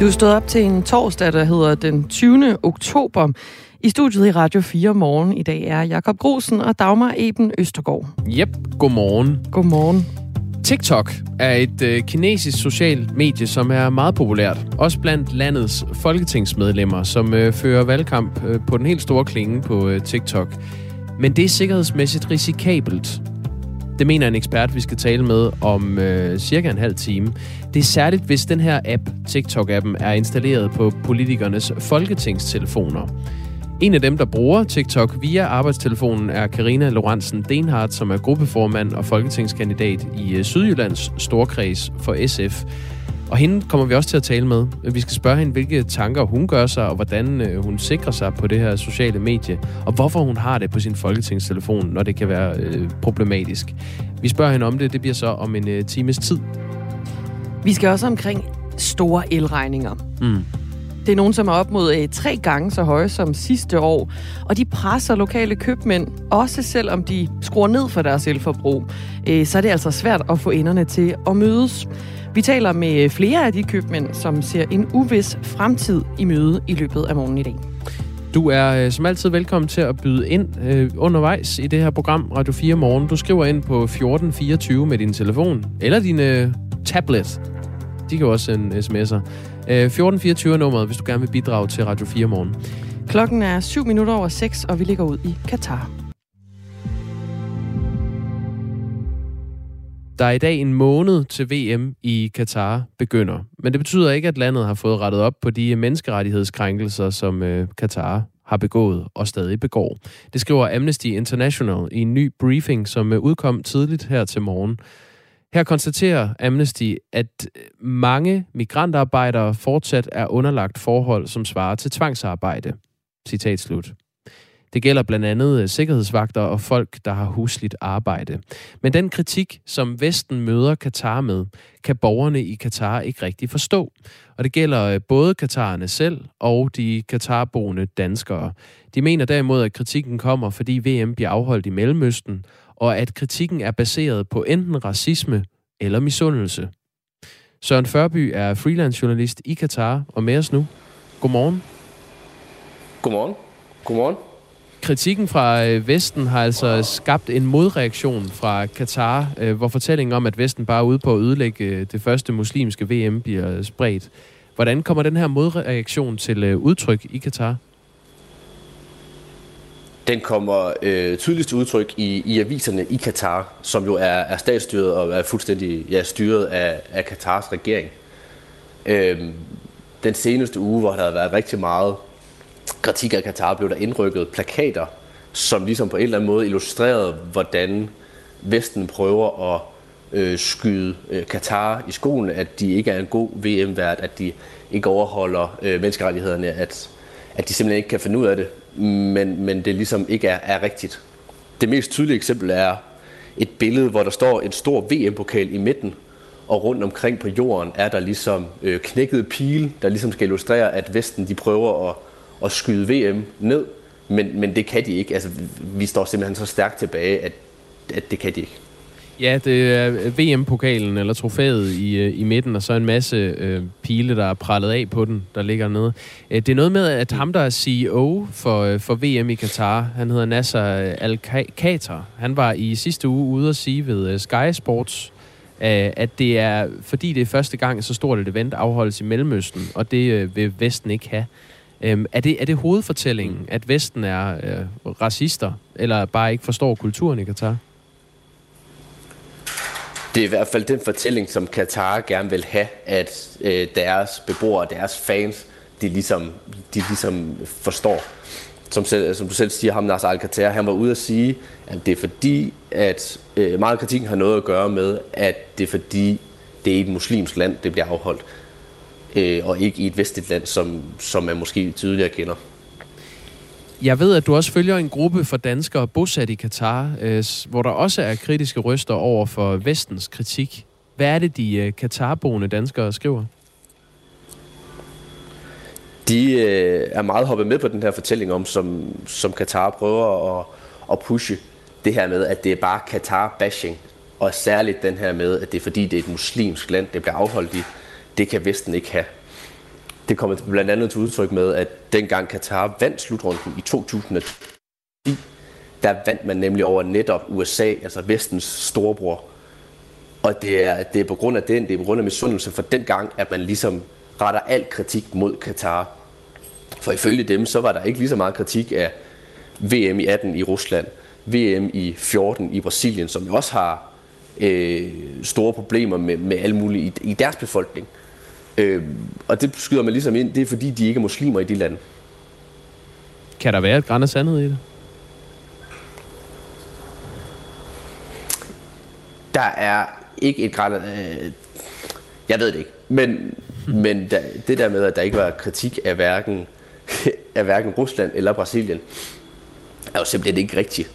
Du stod op til en torsdag, der hedder den 20. oktober. I studiet i Radio 4 morgen i dag er Jakob Grosen og Dagmar Eben Østergaard. Jep, godmorgen. Godmorgen. TikTok er et øh, kinesisk socialt medie, som er meget populært. Også blandt landets folketingsmedlemmer, som øh, fører valgkamp øh, på den helt store klinge på øh, TikTok. Men det er sikkerhedsmæssigt risikabelt. Det mener en ekspert, vi skal tale med om øh, cirka en halv time. Det er særligt, hvis den her app, TikTok-appen, er installeret på politikernes folketingstelefoner. En af dem, der bruger TikTok via arbejdstelefonen, er Karina Lorentzen Denhardt, som er gruppeformand og folketingskandidat i øh, Sydjyllands Storkreds for SF. Og hende kommer vi også til at tale med. Vi skal spørge hende, hvilke tanker hun gør sig, og hvordan øh, hun sikrer sig på det her sociale medie, og hvorfor hun har det på sin folketingstelefon, når det kan være øh, problematisk. Vi spørger hende om det, det bliver så om en øh, times tid. Vi skal også omkring store elregninger. Mm. Det er nogen, som er op mod øh, tre gange så høje som sidste år. Og de presser lokale købmænd, også selvom de skruer ned for deres elforbrug. Øh, så er det altså svært at få enderne til at mødes. Vi taler med flere af de købmænd, som ser en uvis fremtid i møde i løbet af morgenen i dag. Du er øh, som altid velkommen til at byde ind øh, undervejs i det her program Radio 4 Morgen. Du skriver ind på 1424 med din telefon eller din øh, tablet. De kan også sende sms'er. Øh, 1424 er nummeret, hvis du gerne vil bidrage til Radio 4 Morgen. Klokken er 7 minutter over 6, og vi ligger ud i Katar. Der er i dag en måned til VM i Katar begynder. Men det betyder ikke, at landet har fået rettet op på de menneskerettighedskrænkelser, som øh, Katar har begået og stadig begår. Det skriver Amnesty International i en ny briefing, som øh, udkom tidligt her til morgen. Her konstaterer Amnesty, at øh, mange migrantarbejdere fortsat er underlagt forhold, som svarer til tvangsarbejde. Citat slut. Det gælder blandt andet øh, sikkerhedsvagter og folk, der har husligt arbejde. Men den kritik, som Vesten møder Katar med, kan borgerne i Katar ikke rigtig forstå. Og det gælder øh, både katarerne selv og de katarboende danskere. De mener derimod, at kritikken kommer, fordi VM bliver afholdt i Mellemøsten, og at kritikken er baseret på enten racisme eller misundelse. Søren Førby er freelance journalist i Katar og med os nu. Godmorgen. Godmorgen. Godmorgen. Kritikken fra øh, Vesten har altså skabt en modreaktion fra Katar, øh, hvor fortællingen om, at Vesten bare er ude på at ødelægge øh, det første muslimske VM, bliver spredt. Hvordan kommer den her modreaktion til udtryk i Katar? Den kommer øh, tydeligst udtryk i, i aviserne i Katar, som jo er, er statsstyret og er fuldstændig ja, styret af, af Katars regering. Øh, den seneste uge, hvor der har været rigtig meget kritik af Katar, blev der indrykket plakater, som ligesom på en eller anden måde illustrerede, hvordan Vesten prøver at øh, skyde øh, Katar i skolen, at de ikke er en god VM-vært, at de ikke overholder øh, menneskerettighederne, at, at de simpelthen ikke kan finde ud af det, men, men det ligesom ikke er, er rigtigt. Det mest tydelige eksempel er et billede, hvor der står en stor VM-pokal i midten, og rundt omkring på jorden er der ligesom øh, knækkede pile, der ligesom skal illustrere, at Vesten de prøver at at skyde VM ned, men, men det kan de ikke. Altså, vi står simpelthen så stærkt tilbage, at, at det kan de ikke. Ja, det er øh, VM-pokalen eller trofæet i, øh, i midten, og så en masse øh, pile, der er prallet af på den, der ligger nede. Øh, det er noget med, at ham, der er CEO for, for VM i Katar, han hedder Nasser Al-Qatar. Han var i sidste uge ude at sige ved Sky Sports, at det er, fordi det er første gang, så stort et event afholdes i Mellemøsten, og det vil Vesten ikke have. Øhm, er, det, er det hovedfortællingen, at Vesten er øh, racister, eller bare ikke forstår kulturen i Katar? Det er i hvert fald den fortælling, som Katar gerne vil have, at øh, deres beboere, deres fans, de ligesom, de ligesom forstår. Som, selv, som du selv siger, ham Nasser Al-Qatar, han var ude at sige, at det er fordi, at øh, meget af kritikken har noget at gøre med, at det er fordi, det er et muslimsk land, det bliver afholdt øh, og ikke i et vestligt land, som, som man måske tydeligere kender. Jeg ved, at du også følger en gruppe for danskere bosat i Katar, øh, hvor der også er kritiske røster over for vestens kritik. Hvad er det, de øh, Katarboende danskere skriver? De øh, er meget hoppet med på den her fortælling om, som, som Katar prøver at, at pushe det her med, at det er bare Katar-bashing. Og særligt den her med, at det er fordi, det er et muslimsk land, det bliver afholdt i det kan Vesten ikke have det kommer blandt andet til udtryk med, at dengang Katar vandt slutrunden i 2010, der vandt man nemlig over netop USA, altså vestens storebror. Og det er, det er på grund af den, det er på grund af misundelse for den gang, at man ligesom retter al kritik mod Katar. For ifølge dem, så var der ikke lige så meget kritik af VM i 18 i Rusland, VM i 14 i Brasilien, som også har øh, store problemer med, med alle mulige i, i deres befolkning. Øh, og det skyder man ligesom ind, det er fordi, de ikke er muslimer i de lande. Kan der være et græn af sandhed i det? Der er ikke et græn øh, Jeg ved det ikke. Men, men der, det der med, at der ikke var kritik af hverken, af hverken Rusland eller Brasilien, er jo simpelthen ikke rigtigt.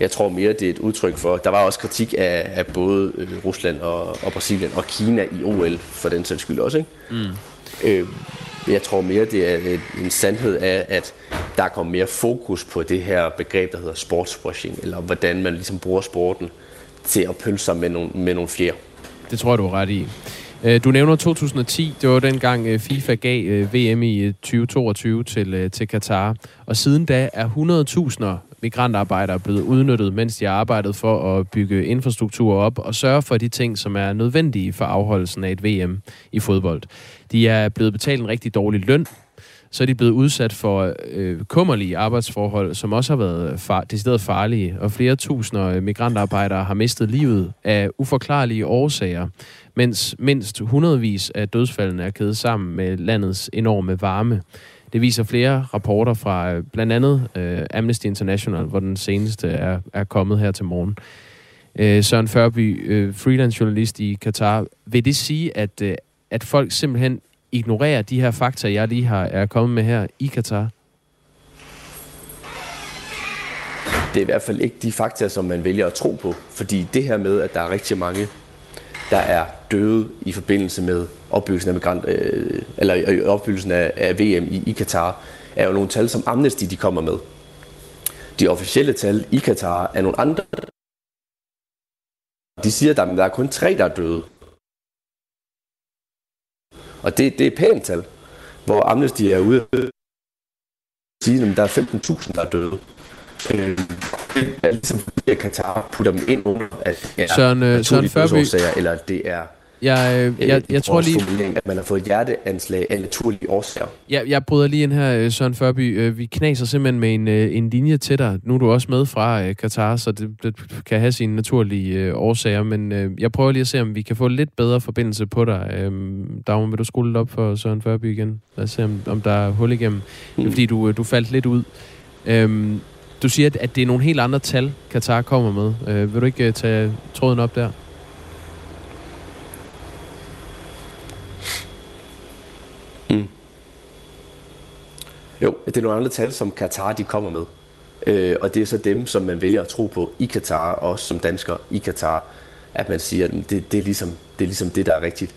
Jeg tror mere, det er et udtryk for, der var også kritik af, af både øh, Rusland og, og Brasilien og Kina i OL, for den sags skyld også. Ikke? Mm. Øh, jeg tror mere, det er en sandhed af, at der kommer mere fokus på det her begreb, der hedder sportswashing, eller hvordan man ligesom bruger sporten til at pølse sig med nogle, med nogle fjer. Det tror jeg, du er ret i. Øh, du nævner 2010, det var dengang øh, FIFA gav VM i 2022 til, til Katar, og siden da er 100.000 migrantarbejdere blevet udnyttet, mens de arbejdede for at bygge infrastruktur op og sørge for de ting, som er nødvendige for afholdelsen af et VM i fodbold. De er blevet betalt en rigtig dårlig løn, så er de blevet udsat for øh, kummerlige arbejdsforhold, som også har været far, decideret farlige, og flere tusinder migrantarbejdere har mistet livet af uforklarlige årsager, mens mindst hundredvis af dødsfaldene er kædet sammen med landets enorme varme. Det viser flere rapporter fra øh, blandt andet øh, Amnesty International, hvor den seneste er, er kommet her til morgen. Øh, Søren Førby, øh, freelance journalist i Katar. Vil det sige, at, øh, at folk simpelthen ignorerer de her fakta, jeg lige har er kommet med her i Katar? Det er i hvert fald ikke de fakta, som man vælger at tro på. Fordi det her med, at der er rigtig mange, der er døde i forbindelse med opbyggelsen af, migrant, øh, eller øh, opbyggelsen af, af VM i, i Katar, er jo nogle tal, som Amnesty de kommer med. De officielle tal i Katar er nogle andre. De siger, at der, der er kun tre, der er døde. Og det, det er pænt tal, hvor Amnesty er ude og sige, at der er 15.000, der er døde. Øh, det er ligesom fordi, at Katar putter dem ind under, at ja, Søren, øh, Søren Førby, eller det er jeg, jeg, jeg, jeg tror lige... At man har fået hjerteanslag af naturlige årsager. Ja, jeg bryder lige ind her, øh, Søren Førby. Øh, vi knaser simpelthen med en, øh, en linje til dig. Nu er du også med fra Katar, så det, det kan have sine naturlige årsager. Men jeg prøver lige at se, om vi kan få lidt bedre forbindelse på dig. Dagmar, vil du skrue lidt op for Søren Førby igen? Lad os se, om, om der er hul igennem. Mm. Fordi du, du faldt lidt ud. Øhm, du siger, at det er nogle helt andre tal, Katar kommer med. Øh, vil du ikke øh, tage tråden op der? Mm. Jo, det er nogle andre tal, som Katar de kommer med. Øh, og det er så dem, som man vælger at tro på i Katar, og også som dansker i Katar, at man siger, at det, det, er, ligesom, det er ligesom det, der er rigtigt.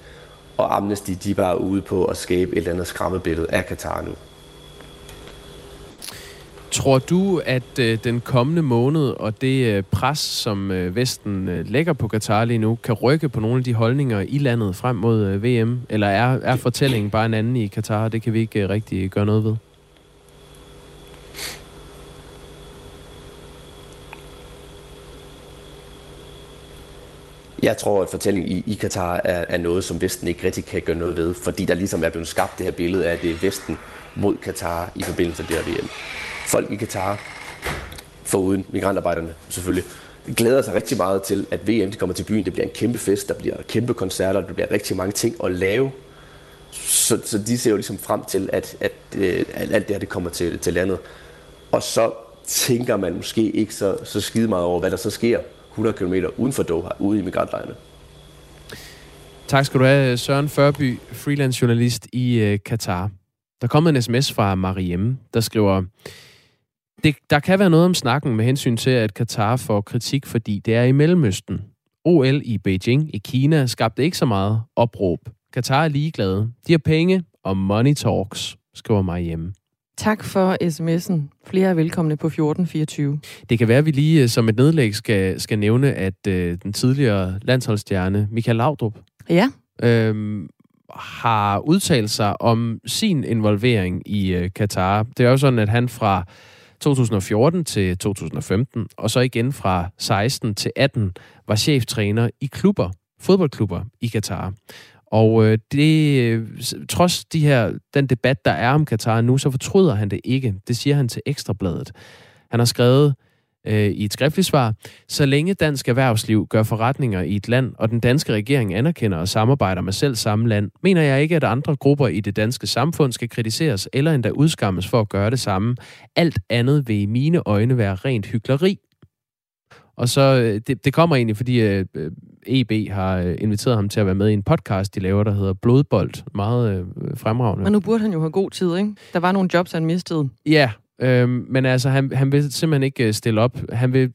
Og Amnesty, de er bare ude på at skabe et eller andet skræmmebillede af Katar nu. Tror du, at øh, den kommende måned og det øh, pres, som øh, Vesten øh, lægger på Katar lige nu, kan rykke på nogle af de holdninger i landet frem mod øh, VM? Eller er, er fortællingen bare en anden i Katar, det kan vi ikke øh, rigtig gøre noget ved? Jeg tror, at fortællingen i, i Katar er, er noget, som Vesten ikke rigtig kan gøre noget ved, fordi der ligesom er blevet skabt det her billede af, at det er Vesten mod Katar i forbindelse med det her VM folk i Katar, foruden migrantarbejderne selvfølgelig, glæder sig rigtig meget til, at VM de kommer til byen. Det bliver en kæmpe fest, der bliver kæmpe koncerter, der bliver rigtig mange ting at lave. Så, så de ser jo ligesom frem til, at, at, øh, at alt det her det kommer til, til landet. Og så tænker man måske ikke så, så skide meget over, hvad der så sker 100 km uden for Doha, ude i migrantlejrene. Tak skal du have, Søren Førby, freelance journalist i øh, Katar. Der kommer en sms fra Mariem, der skriver, det, der kan være noget om snakken med hensyn til, at Katar får kritik, fordi det er i Mellemøsten. OL i Beijing i Kina skabte ikke så meget opråb. Katar er ligeglade. De har penge og money talks, skriver mig hjemme. Tak for sms'en. Flere er velkomne på 1424. Det kan være, at vi lige øh, som et nedlæg skal, skal nævne, at øh, den tidligere landsholdsstjerne Michael Laudrup ja. øhm, har udtalt sig om sin involvering i øh, Katar. Det er jo sådan, at han fra 2014 til 2015, og så igen fra 16 til 18, var cheftræner i klubber, fodboldklubber i Katar. Og øh, det, øh, trods de her, den debat, der er om Katar nu, så fortryder han det ikke. Det siger han til Ekstrabladet. Han har skrevet øh, i et skriftligt svar, så længe dansk erhvervsliv gør forretninger i et land, og den danske regering anerkender og samarbejder med selv samme land, mener jeg ikke, at andre grupper i det danske samfund skal kritiseres eller endda udskammes for at gøre det samme. Alt andet vil i mine øjne være rent hykleri. Og så, øh, det, det kommer egentlig, fordi øh, EB har øh, inviteret ham til at være med i en podcast, de laver, der hedder Blodbold. Meget øh, fremragende. Men nu burde han jo have god tid, ikke? Der var nogle jobs, han mistede. Ja, øh, men altså, han, han vil simpelthen ikke øh, stille op. Han vil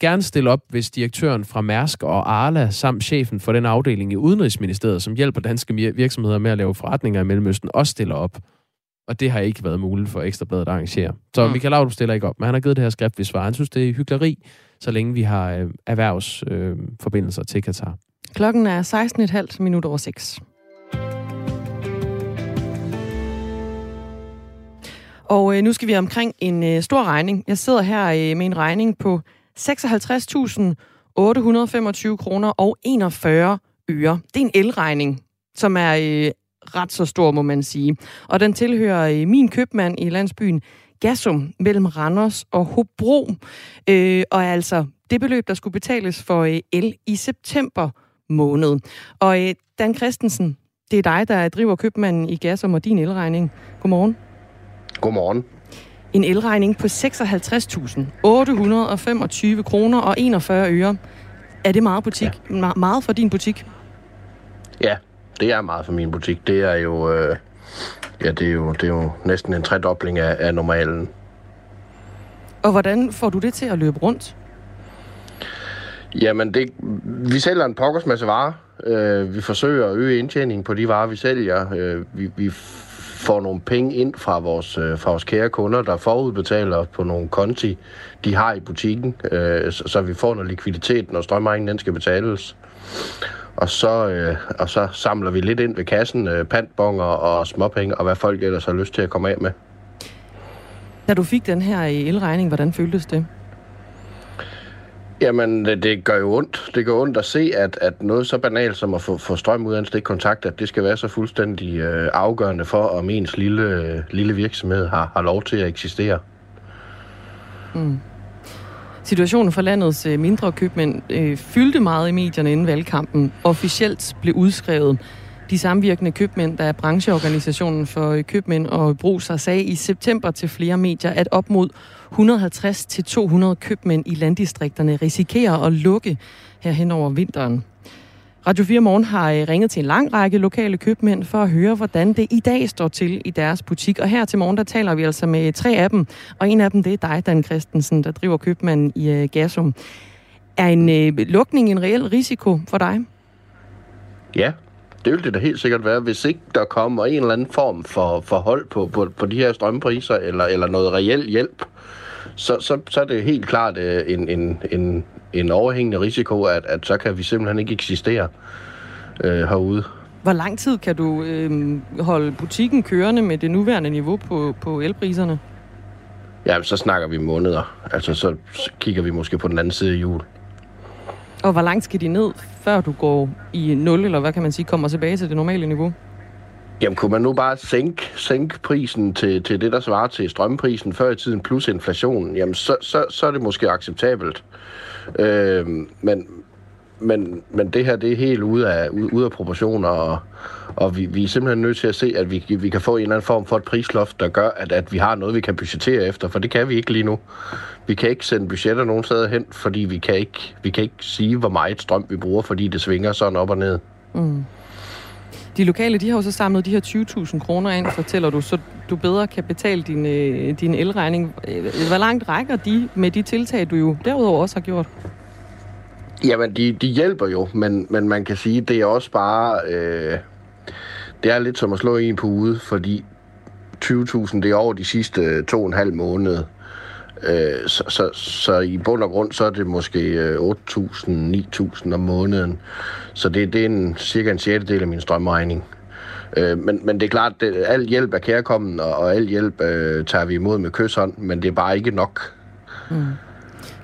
gerne stille op, hvis direktøren fra Mærsk og Arla samt chefen for den afdeling i Udenrigsministeriet, som hjælper danske virksomheder med at lave forretninger i Mellemøsten, også stiller op. Og det har ikke været muligt for Ekstrabladet at arrangere. Så mm. Michael Laudrup stiller ikke op, men han har givet det her skriftlige svar. Han synes, det er hyggeleri, så længe vi har øh, erhvervsforbindelser øh, til Katar. Klokken er 16,5 minutter over 6. Og øh, nu skal vi omkring en øh, stor regning. Jeg sidder her øh, med en regning på 56.825 kroner og 41 øre. Det er en elregning, som er øh, ret så stor, må man sige. Og den tilhører øh, min købmand i landsbyen Gasum mellem Randers og Hobro. Øh, og er altså det beløb, der skulle betales for øh, el i september måned. Og øh, Dan Christensen, det er dig, der driver købmanden i Gasum og din elregning. Godmorgen. Godmorgen. En elregning på 56.825 kroner og 41 øre. Er det meget butik? Ja. meget for din butik? Ja, det er meget for min butik. Det er jo, øh, ja, det er jo, det er jo næsten en tredobling af, af normalen. Og hvordan får du det til at løbe rundt? Jamen, det, vi sælger en pokkers masse varer. Øh, vi forsøger at øge indtjeningen på de varer, vi sælger. Øh, vi, vi får nogle penge ind fra vores, øh, fra vores kære kunder, der forudbetaler på nogle konti, de har i butikken, øh, så, så vi får noget likviditet, når strømregningen den skal betales. Og så, øh, og så samler vi lidt ind ved kassen, øh, pantbonger og småpenge, og hvad folk ellers har lyst til at komme af med. Da du fik den her elregning, hvordan føltes det? Jamen, det, det gør jo ondt. Det gør ondt at se, at, at noget så banalt som at få, få strøm ud af en stikkontakt, at det skal være så fuldstændig øh, afgørende for, om ens lille, øh, lille virksomhed har, har lov til at eksistere. Mm. Situationen for landets øh, mindre købmænd øh, fyldte meget i medierne inden valgkampen officielt blev udskrevet. De samvirkende købmænd, der er brancheorganisationen for øh, købmænd og bruser, sagde i september til flere medier, at op mod 150-200 købmænd i landdistrikterne risikerer at lukke her hen over vinteren. Radio 4 Morgen har øh, ringet til en lang række lokale købmænd for at høre, hvordan det i dag står til i deres butik. Og her til morgen, der taler vi altså med tre af dem. Og en af dem, det er dig, Dan Christensen, der driver købmanden i øh, Gasum. Er en øh, lukning en reel risiko for dig? Ja, det vil det da helt sikkert være, hvis ikke der kommer en eller anden form for forhold på, på, på de her strømpriser, eller, eller noget reel hjælp, så, så, så er det helt klart en, en, en, en overhængende risiko, at, at så kan vi simpelthen ikke eksistere øh, herude. Hvor lang tid kan du øh, holde butikken kørende med det nuværende niveau på, på elpriserne? Ja, så snakker vi måneder. Altså, så kigger vi måske på den anden side af jul. Og hvor langt skal de ned, før du går i 0, eller hvad kan man sige, kommer tilbage til det normale niveau? Jamen, kunne man nu bare sænke, sænke prisen til, til det, der svarer til strømprisen før i tiden plus inflationen, jamen så, så, så er det måske acceptabelt. Øh, men, men, men det her, det er helt ude af, ude af proportioner, og, og vi, vi er simpelthen nødt til at se, at vi, vi kan få en eller anden form for et prisloft, der gør, at, at vi har noget, vi kan budgettere efter, for det kan vi ikke lige nu. Vi kan ikke sende budgetter nogen steder hen, fordi vi kan ikke, vi kan ikke sige, hvor meget strøm vi bruger, fordi det svinger sådan op og ned. Mm. De lokale, de har jo så samlet de her 20.000 kroner ind, fortæller du, så du bedre kan betale din, øh, din elregning. Øh, hvor langt rækker de med de tiltag, du jo derudover også har gjort? Jamen, de, de hjælper jo, men, men man kan sige, det er også bare... Øh, det er lidt som at slå en på ude, fordi 20.000, det er over de sidste to og en halv måned. Øh, så, så, så i bund og grund, så er det måske øh, 8.000, 9.000 om måneden. Så det, det er en, cirka en sjettedel af min strømregning. Øh, men, men det er klart, at al hjælp er kærkommen, og, og al hjælp øh, tager vi imod med kysshånd, men det er bare ikke nok. Mm.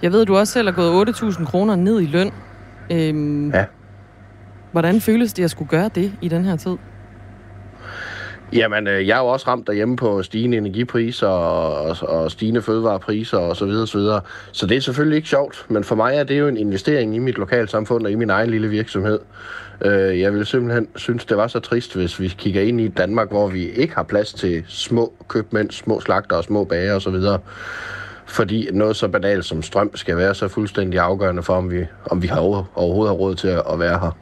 Jeg ved, du også selv har gået 8.000 kroner ned i løn. Øhm, ja. Hvordan føles det at skulle gøre det i den her tid? Jamen, øh, jeg er jo også ramt derhjemme på stigende energipriser og, og stigende fødevarepriser osv. Så, videre, så, videre. så det er selvfølgelig ikke sjovt, men for mig er det jo en investering i mit lokalsamfund og i min egen lille virksomhed. Øh, jeg vil simpelthen synes, det var så trist, hvis vi kigger ind i Danmark, hvor vi ikke har plads til små købmænd, små slagter og små bager osv., fordi noget så banalt som strøm skal være så fuldstændig afgørende for, om vi, om vi har overhovedet har råd til at være her.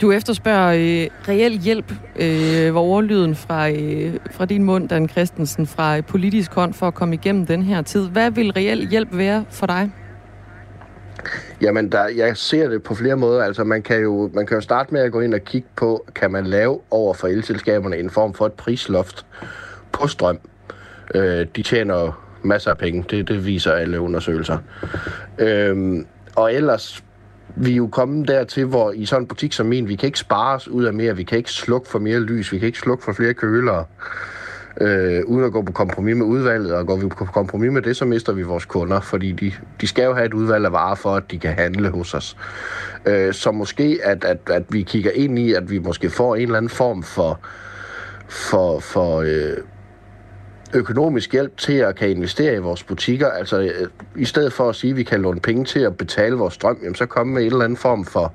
Du efterspørger øh, reel hjælp, øh, hvor overlyden fra, øh, fra din mund, Dan Christensen, fra politisk hånd for at komme igennem den her tid. Hvad vil reel hjælp være for dig? Jamen, der, jeg ser det på flere måder. Altså, man kan, jo, man kan jo starte med at gå ind og kigge på, kan man lave over for elselskaberne en form for et prisloft på strøm. Øh, de tjener masser af penge. Det, det viser alle undersøgelser. Øhm, og ellers vi er jo kommet dertil, hvor i sådan en butik som min, vi kan ikke spare os ud af mere, vi kan ikke slukke for mere lys, vi kan ikke slukke for flere kølere, øh, uden at gå på kompromis med udvalget, og går vi på kompromis med det, så mister vi vores kunder, fordi de, de skal jo have et udvalg af varer for, at de kan handle hos os. Øh, så måske, at, at, at vi kigger ind i, at vi måske får en eller anden form for, for, for øh, økonomisk hjælp til at kan investere i vores butikker. Altså øh, i stedet for at sige, at vi kan låne penge til at betale vores strøm, jamen, så komme med en eller anden form for,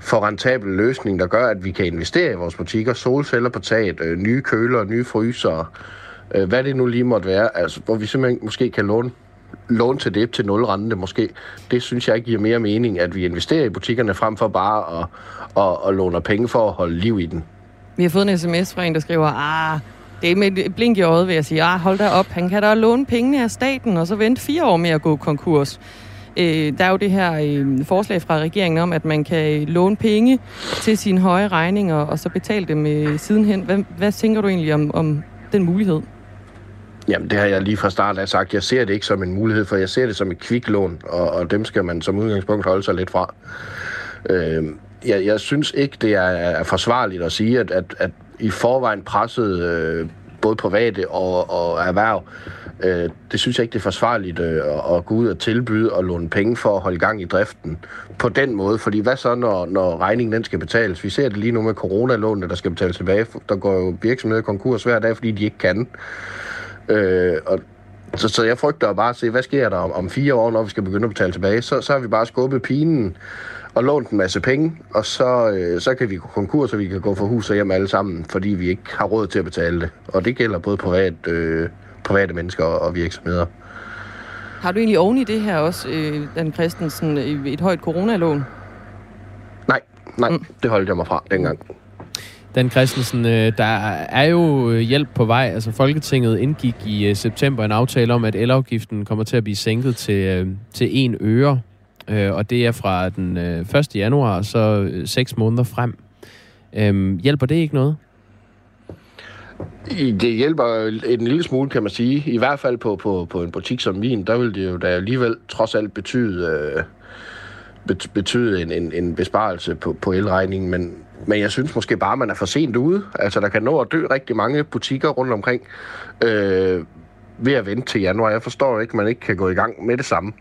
for rentabel løsning, der gør, at vi kan investere i vores butikker. Solceller på taget, øh, nye køler, nye fryser, øh, hvad det nu lige måtte være. Altså, hvor vi simpelthen måske kan låne lån til det til nul rente måske. Det synes jeg ikke giver mere mening, at vi investerer i butikkerne frem for bare at, at, at låne penge for at holde liv i den. Vi har fået en sms fra en, der skriver, ah, det er med et blink i øjet, vil jeg sige. Ah, hold da op, han kan da låne pengene af staten, og så vente fire år med at gå konkurs. Øh, der er jo det her øh, forslag fra regeringen om, at man kan øh, låne penge til sine høje regninger, og så betale dem øh, sidenhen. Hvad, hvad tænker du egentlig om, om den mulighed? Jamen, det har jeg lige fra start af sagt. Jeg ser det ikke som en mulighed, for jeg ser det som et kviklån, og, og dem skal man som udgangspunkt holde sig lidt fra. Øh, jeg, jeg synes ikke, det er, er forsvarligt at sige, at, at, at i forvejen presset øh, både private og, og erhverv. Øh, det synes jeg ikke, det er forsvarligt øh, at gå ud og tilbyde og låne penge for at holde gang i driften på den måde. Fordi hvad så, når, når regningen den skal betales? Vi ser det lige nu med coronalånene, der skal betales tilbage. Der går jo virksomheder konkurs hver dag, fordi de ikke kan. Øh, og så, så jeg frygter bare at se, hvad sker der om, om fire år, når vi skal begynde at betale tilbage. Så, så har vi bare skubbet pinen og lånt en masse penge, og så, øh, så kan vi gå konkurs, og vi kan gå for hus og hjem alle sammen, fordi vi ikke har råd til at betale det. Og det gælder både privat, øh, private mennesker og virksomheder. Har du egentlig oven i det her også, øh, Dan Christensen, et højt coronalån? Nej, nej, mm. det holdt jeg mig fra dengang. Dan Christensen, øh, der er jo hjælp på vej. Altså Folketinget indgik i øh, september en aftale om, at elafgiften kommer til at blive sænket til, øh, til 1 øre øh, og det er fra den øh, 1. januar, så øh, seks måneder frem. Øh, hjælper det ikke noget? Det hjælper en lille smule, kan man sige. I hvert fald på, på, på en butik som min, der vil det jo da alligevel trods alt betyde, øh, betyde en, en, en besparelse på, på elregningen, men, men jeg synes måske bare, at man er for sent ude. Altså, der kan nå at dø rigtig mange butikker rundt omkring øh, ved at vente til januar. Jeg forstår ikke, at man ikke kan gå i gang med det samme.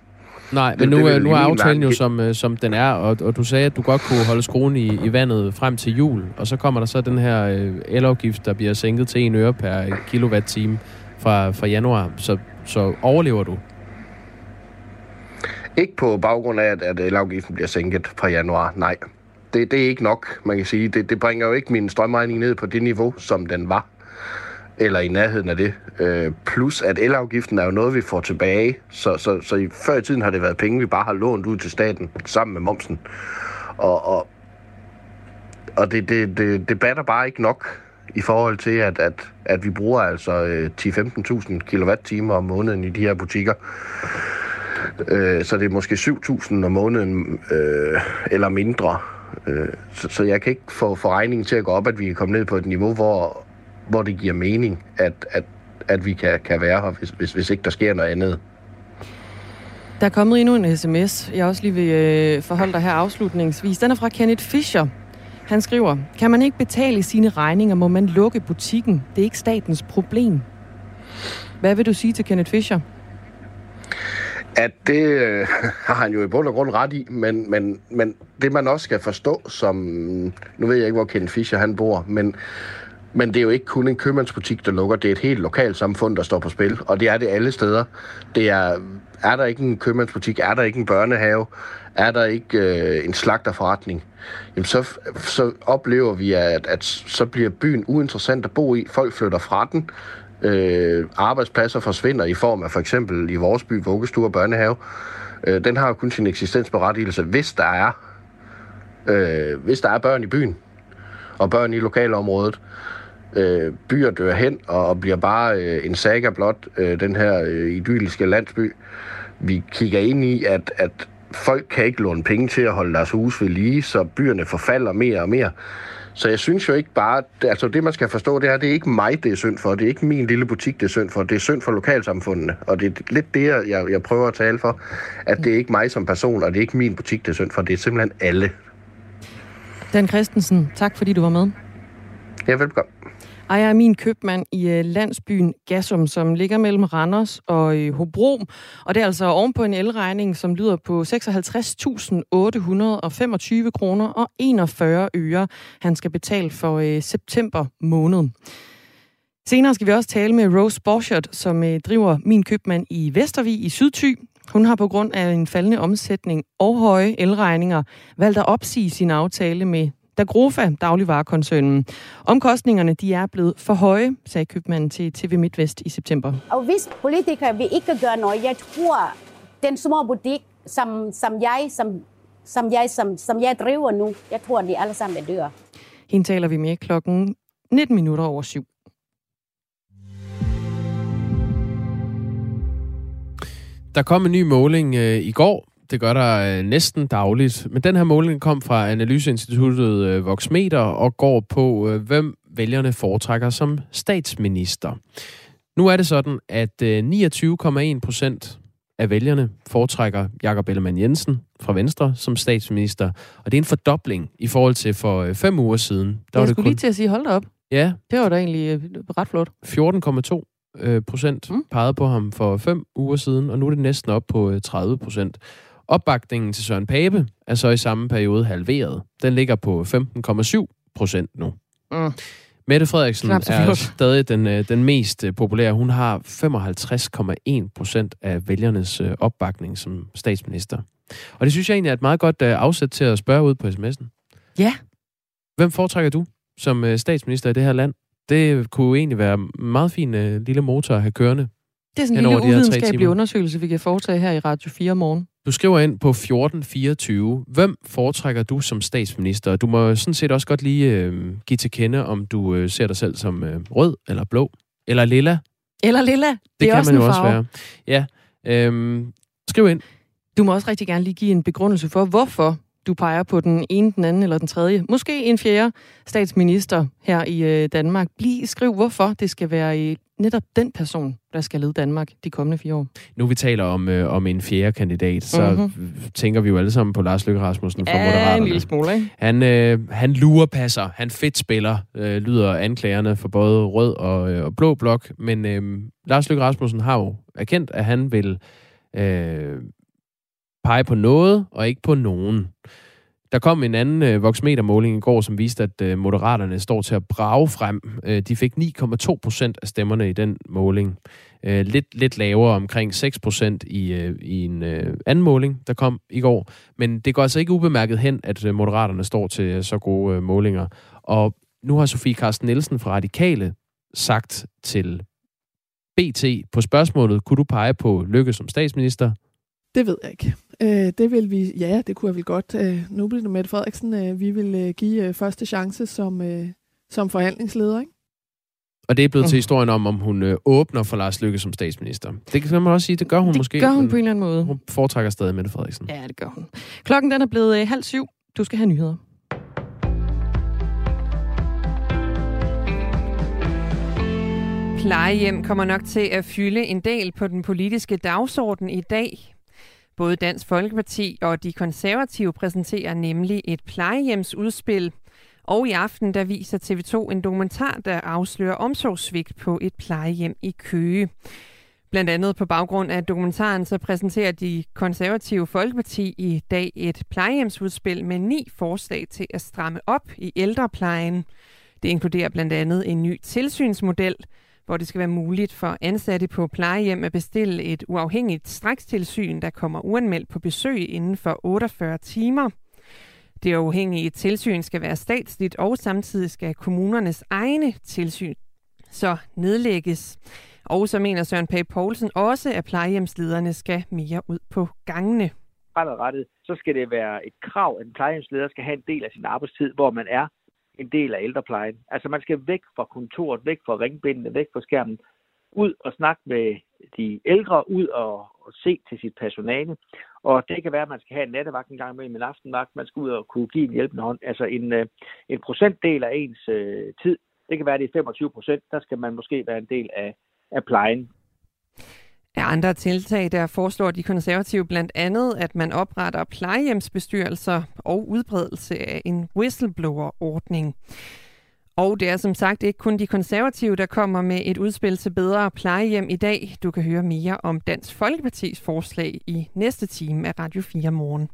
Nej, men det, nu, det nu er aftalen jo, som, øh, som den er, og, og du sagde, at du godt kunne holde skruen i, i vandet frem til jul, og så kommer der så den her øh, elafgift, der bliver sænket til 1 øre per kilowatt-time fra, fra januar. Så, så overlever du? Ikke på baggrund af, at, at elafgiften bliver sænket fra januar, nej. Det, det er ikke nok, man kan sige. Det, det bringer jo ikke min strømregning ned på det niveau, som den var eller i nærheden af det. Øh, plus at elafgiften er jo noget, vi får tilbage. Så, så, så i, før i tiden har det været penge, vi bare har lånt ud til staten sammen med momsen. Og, og, og det, det, det, det batter bare ikke nok i forhold til, at, at, at vi bruger altså øh, 10-15.000 kWh om måneden i de her butikker. Øh, så det er måske 7.000 om måneden øh, eller mindre. Øh, så, så jeg kan ikke få, få regningen til at gå op, at vi er kommet ned på et niveau, hvor hvor det giver mening, at, at, at vi kan, kan være her, hvis, hvis, hvis ikke der sker noget andet. Der er kommet endnu en sms, jeg også lige vil øh, forholde dig her afslutningsvis. Den er fra Kenneth Fischer. Han skriver, kan man ikke betale sine regninger, må man lukke butikken. Det er ikke statens problem. Hvad vil du sige til Kenneth Fischer? At det øh, har han jo i bund og grund ret i, men, men, men det man også skal forstå som... Nu ved jeg ikke, hvor Kenneth Fischer han bor, men, men det er jo ikke kun en købmandsbutik, der lukker. Det er et helt lokalt samfund, der står på spil, og det er det alle steder. Det er, er der ikke en købmandsbutik, er der ikke en børnehave, er der ikke øh, en slagterforretning, jamen så, så oplever vi, at, at så bliver byen uinteressant at bo i. Folk flytter fra den. Øh, arbejdspladser forsvinder i form af for eksempel i vores by, vuggestue og børnehave. Øh, den har jo kun sin eksistensberettigelse, hvis der er øh, hvis der er børn i byen og børn i lokalområdet. Øh, byer dør hen og bliver bare øh, en saga blot, øh, den her øh, idylliske landsby. Vi kigger ind i, at, at folk kan ikke låne penge til at holde deres hus ved lige, så byerne forfalder mere og mere. Så jeg synes jo ikke bare, altså det man skal forstå, det er, det er ikke mig, det er synd for. Det er ikke min lille butik, det er synd for. Det er synd for lokalsamfundene. Og det er lidt det, jeg, jeg prøver at tale for. At det er ikke mig som person, og det er ikke min butik, det er synd for. Det er simpelthen alle. Dan Christensen, tak fordi du var med. Ja, velkommen. Ejer min købmand i øh, landsbyen Gassum, som ligger mellem Randers og øh, Hobro. Og det er altså oven på en elregning, som lyder på 56.825 kroner og 41 øre, han skal betale for øh, september måned. Senere skal vi også tale med Rose Borchert, som driver min købmand i Vestervig i Sydty. Hun har på grund af en faldende omsætning og høje elregninger valgt at opsige sin aftale med Dagrofa, dagligvarekoncernen. Omkostningerne de er blevet for høje, sagde købmanden til TV MidtVest i september. Og hvis politikere vil ikke gøre noget, jeg tror, den små butik, som, som jeg, som, som, jeg, som, som jeg driver nu, jeg tror, de alle sammen dør. Hende taler vi med klokken 19 minutter over syv. Der kom en ny måling øh, i går, det gør der øh, næsten dagligt. Men den her måling kom fra analyseinstituttet øh, Voxmeter og går på, øh, hvem vælgerne foretrækker som statsminister. Nu er det sådan, at øh, 29,1 procent af vælgerne foretrækker Jakob Ellemann Jensen fra Venstre som statsminister. Og det er en fordobling i forhold til for øh, fem uger siden. Der Jeg var det skulle kun... lige til at sige, hold da op. Ja. Det var da egentlig øh, ret flot. 14,2 øh, procent mm. pegede på ham for fem uger siden, og nu er det næsten op på 30 procent. Opbakningen til Søren Pape er så i samme periode halveret. Den ligger på 15,7 procent nu. Mm. Mette Frederiksen er stadig den, øh, den mest øh, populære. Hun har 55,1 procent af vælgernes øh, opbakning som statsminister. Og det synes jeg egentlig er et meget godt afsæt til at spørge ud på sms'en. Ja. Hvem foretrækker du som statsminister i det her land? Det kunne egentlig være en meget fin lille motor at have kørende. Det er sådan en lille uvidenskabelig undersøgelse, vi kan foretage her i Radio 4 morgen. Du skriver ind på 1424. Hvem foretrækker du som statsminister? Du må sådan set også godt lige øh, give til kende, om du øh, ser dig selv som øh, rød eller blå. Eller lilla. Eller lilla. Det, det kan også man jo også være. Ja. Øh, skriv ind. Du må også rigtig gerne lige give en begrundelse for, hvorfor du peger på den ene, den anden eller den tredje. Måske en fjerde statsminister her i øh, Danmark. Bliv skriv, hvorfor det skal være netop den person, der skal lede Danmark de kommende fire år. Nu vi taler om, øh, om en fjerde kandidat, så mm-hmm. tænker vi jo alle sammen på Lars Løkke Rasmussen fra ja, Moderaterne. en lille smule, ikke? Han, øh, han lurepasser, han fedt spiller, øh, lyder anklagerne for både rød og, øh, og blå blok, men øh, Lars Løkke Rasmussen har jo erkendt, at han vil øh, pege på noget og ikke på nogen. Der kom en anden øh, voksmetermåling i går, som viste, at øh, moderaterne står til at brage frem. Øh, de fik 9,2 procent af stemmerne i den måling. Øh, lidt, lidt lavere, omkring 6 procent i, øh, i en øh, anden måling, der kom i går. Men det går altså ikke ubemærket hen, at øh, moderaterne står til øh, så gode øh, målinger. Og nu har Sofie Carsten Nielsen fra Radikale sagt til BT på spørgsmålet, kunne du pege på Lykke som statsminister? Det ved jeg ikke. Øh, det vil vi, ja, det kunne jeg vel godt. Øh, nu bliver det Mette Frederiksen. Øh, vi vil øh, give øh, første chance som, øh, som forhandlingsleder, ikke? Og det er blevet mm. til historien om, om hun øh, åbner for Lars Lykke som statsminister. Det kan man også sige, det gør hun det måske. Det gør hun på en eller anden måde. Hun foretrækker stadig Mette Frederiksen. Ja, det gør hun. Klokken den er blevet øh, halv syv. Du skal have nyheder. Plejehjem kommer nok til at fylde en del på den politiske dagsorden i dag. Både Dansk Folkeparti og de konservative præsenterer nemlig et plejehjemsudspil. Og i aften der viser TV2 en dokumentar, der afslører omsorgssvigt på et plejehjem i Køge. Blandt andet på baggrund af dokumentaren, så præsenterer de konservative Folkeparti i dag et plejehjemsudspil med ni forslag til at stramme op i ældreplejen. Det inkluderer blandt andet en ny tilsynsmodel, hvor det skal være muligt for ansatte på plejehjem at bestille et uafhængigt strakstilsyn, der kommer uanmeldt på besøg inden for 48 timer. Det uafhængige tilsyn skal være statsligt, og samtidig skal kommunernes egne tilsyn så nedlægges. Og så mener Søren Page Poulsen også, at plejehjemslederne skal mere ud på gangene. Fremadrettet, så skal det være et krav, at en plejehjemsleder skal have en del af sin arbejdstid, hvor man er en del af ældreplejen. Altså man skal væk fra kontoret, væk fra ringbindene, væk fra skærmen, ud og snakke med de ældre, ud og, og se til sit personale. Og det kan være, at man skal have en nattevagt en gang imellem, en aftenvagt, man skal ud og kunne give en hjælpende hånd. Altså en, øh, en procentdel af ens øh, tid, det kan være, at det er 25 procent, der skal man måske være en del af, af plejen. Af andre tiltag, der foreslår de konservative blandt andet, at man opretter plejehjemsbestyrelser og udbredelse af en whistleblower-ordning. Og det er som sagt ikke kun de konservative, der kommer med et udspil til bedre plejehjem i dag. Du kan høre mere om Dansk Folkepartis forslag i næste time af Radio 4 morgen.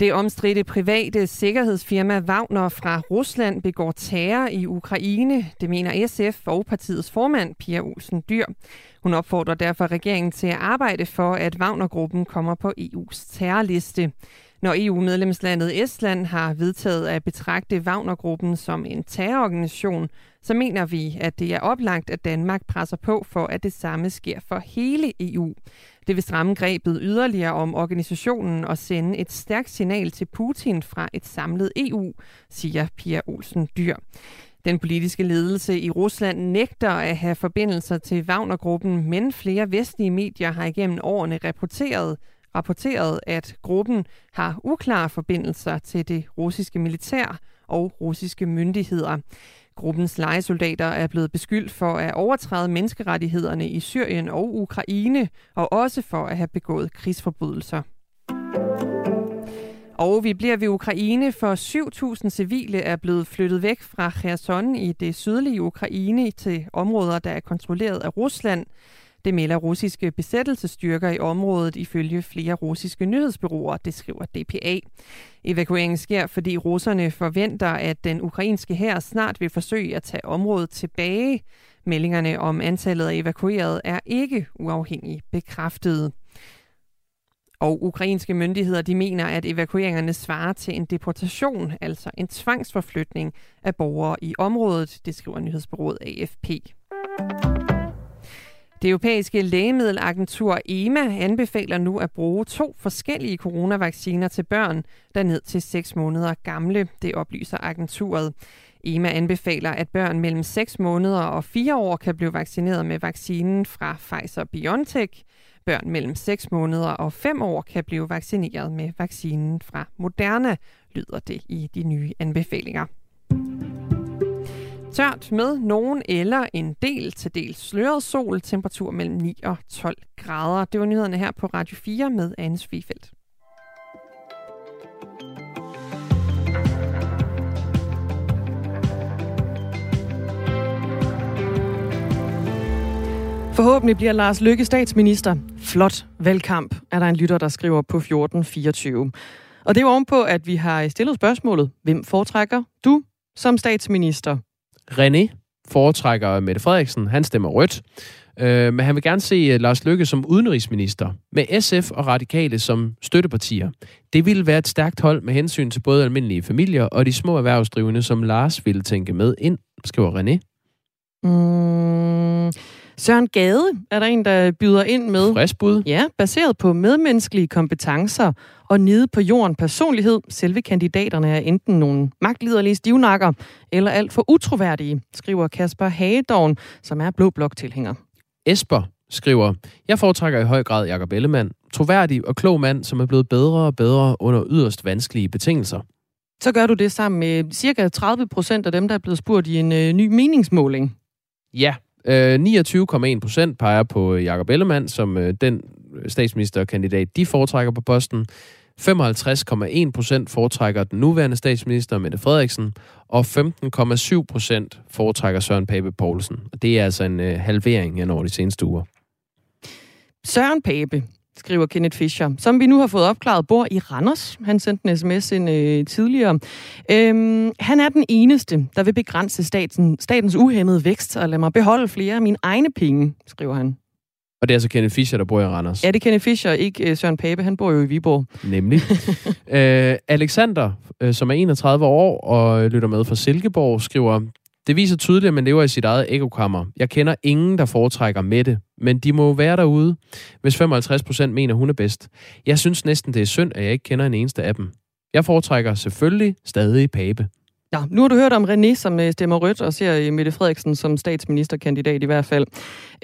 Det omstridte private sikkerhedsfirma Wagner fra Rusland begår terror i Ukraine. Det mener SF og partiets formand, Pia Olsen Dyr. Hun opfordrer derfor regeringen til at arbejde for, at Wagner-gruppen kommer på EU's terrorliste. Når EU-medlemslandet Estland har vedtaget at betragte Wagner-gruppen som en terrororganisation, så mener vi, at det er oplagt, at Danmark presser på for, at det samme sker for hele EU. Det vil stramme grebet yderligere om organisationen og sende et stærkt signal til Putin fra et samlet EU, siger Pia Olsen Dyr. Den politiske ledelse i Rusland nægter at have forbindelser til Wagner-gruppen, men flere vestlige medier har igennem årene rapporteret, rapporteret, at gruppen har uklare forbindelser til det russiske militær og russiske myndigheder. Gruppens legesoldater er blevet beskyldt for at overtræde menneskerettighederne i Syrien og Ukraine, og også for at have begået krigsforbrydelser. Og vi bliver ved Ukraine, for 7.000 civile er blevet flyttet væk fra Kherson i det sydlige Ukraine til områder, der er kontrolleret af Rusland. Det melder russiske besættelsesstyrker i området ifølge flere russiske nyhedsbyråer, det skriver DPA. Evakueringen sker, fordi russerne forventer, at den ukrainske hær snart vil forsøge at tage området tilbage. Meldingerne om antallet af evakuerede er ikke uafhængigt bekræftet. Og ukrainske myndigheder de mener, at evakueringerne svarer til en deportation, altså en tvangsforflytning af borgere i området, det skriver nyhedsbureauet AFP. Det europæiske lægemiddelagentur EMA anbefaler nu at bruge to forskellige coronavacciner til børn, der ned til 6 måneder gamle, det oplyser agenturet. EMA anbefaler, at børn mellem 6 måneder og 4 år kan blive vaccineret med vaccinen fra Pfizer-BioNTech. Børn mellem 6 måneder og 5 år kan blive vaccineret med vaccinen fra Moderna, lyder det i de nye anbefalinger. Tørt med nogen eller en del til dels sløret sol, temperatur mellem 9 og 12 grader. Det var nyhederne her på Radio 4 med Anne Svifeldt. Forhåbentlig bliver Lars Løkke statsminister. Flot valgkamp, er der en lytter, der skriver på 1424. Og det er ovenpå, at vi har stillet spørgsmålet, hvem foretrækker du som statsminister? René foretrækker Mette Frederiksen. Han stemmer rødt. Øh, men han vil gerne se øh, Lars Løkke som udenrigsminister, med SF og Radikale som støttepartier. Det ville være et stærkt hold med hensyn til både almindelige familier og de små erhvervsdrivende, som Lars ville tænke med ind, skriver René. Mm, Søren Gade er der en, der byder ind med. Frisk bud. Ja, baseret på medmenneskelige kompetencer og nede på jorden personlighed. Selve kandidaterne er enten nogle magtliderlige stivnakker eller alt for utroværdige, skriver Kasper Hagedorn, som er blå blok-tilhænger. Esper skriver, jeg foretrækker i høj grad Jakob Ellemann, troværdig og klog mand, som er blevet bedre og bedre under yderst vanskelige betingelser. Så gør du det sammen med cirka 30 procent af dem, der er blevet spurgt i en øh, ny meningsmåling. Ja, øh, 29,1 procent peger på øh, Jakob Ellemann som øh, den statsministerkandidat, de foretrækker på posten. 55,1 procent foretrækker den nuværende statsminister, Mette Frederiksen, og 15,7 procent foretrækker Søren Pape Poulsen. Det er altså en øh, halvering hen over de seneste uger. Søren Pape, skriver Kenneth Fischer, som vi nu har fået opklaret, bor i Randers. Han sendte en sms ind øh, tidligere. Øhm, han er den eneste, der vil begrænse staten, statens uhemmede vækst og lade mig beholde flere af mine egne penge, skriver han. Og det er altså Kenneth Fischer, der bor i Randers. Ja, det er Kenneth Fischer, ikke øh, Søren Pape. Han bor jo i Viborg. Nemlig. øh, Alexander, øh, som er 31 år og lytter med fra Silkeborg, skriver, det viser tydeligt, at man lever i sit eget ekokammer. Jeg kender ingen, der foretrækker Mette, men de må være derude, hvis 55 procent mener, hun er bedst. Jeg synes næsten, det er synd, at jeg ikke kender en eneste af dem. Jeg foretrækker selvfølgelig stadig Pape. Ja, nu har du hørt om René, som øh, stemmer rødt og ser øh, Mette Frederiksen som statsministerkandidat i hvert fald.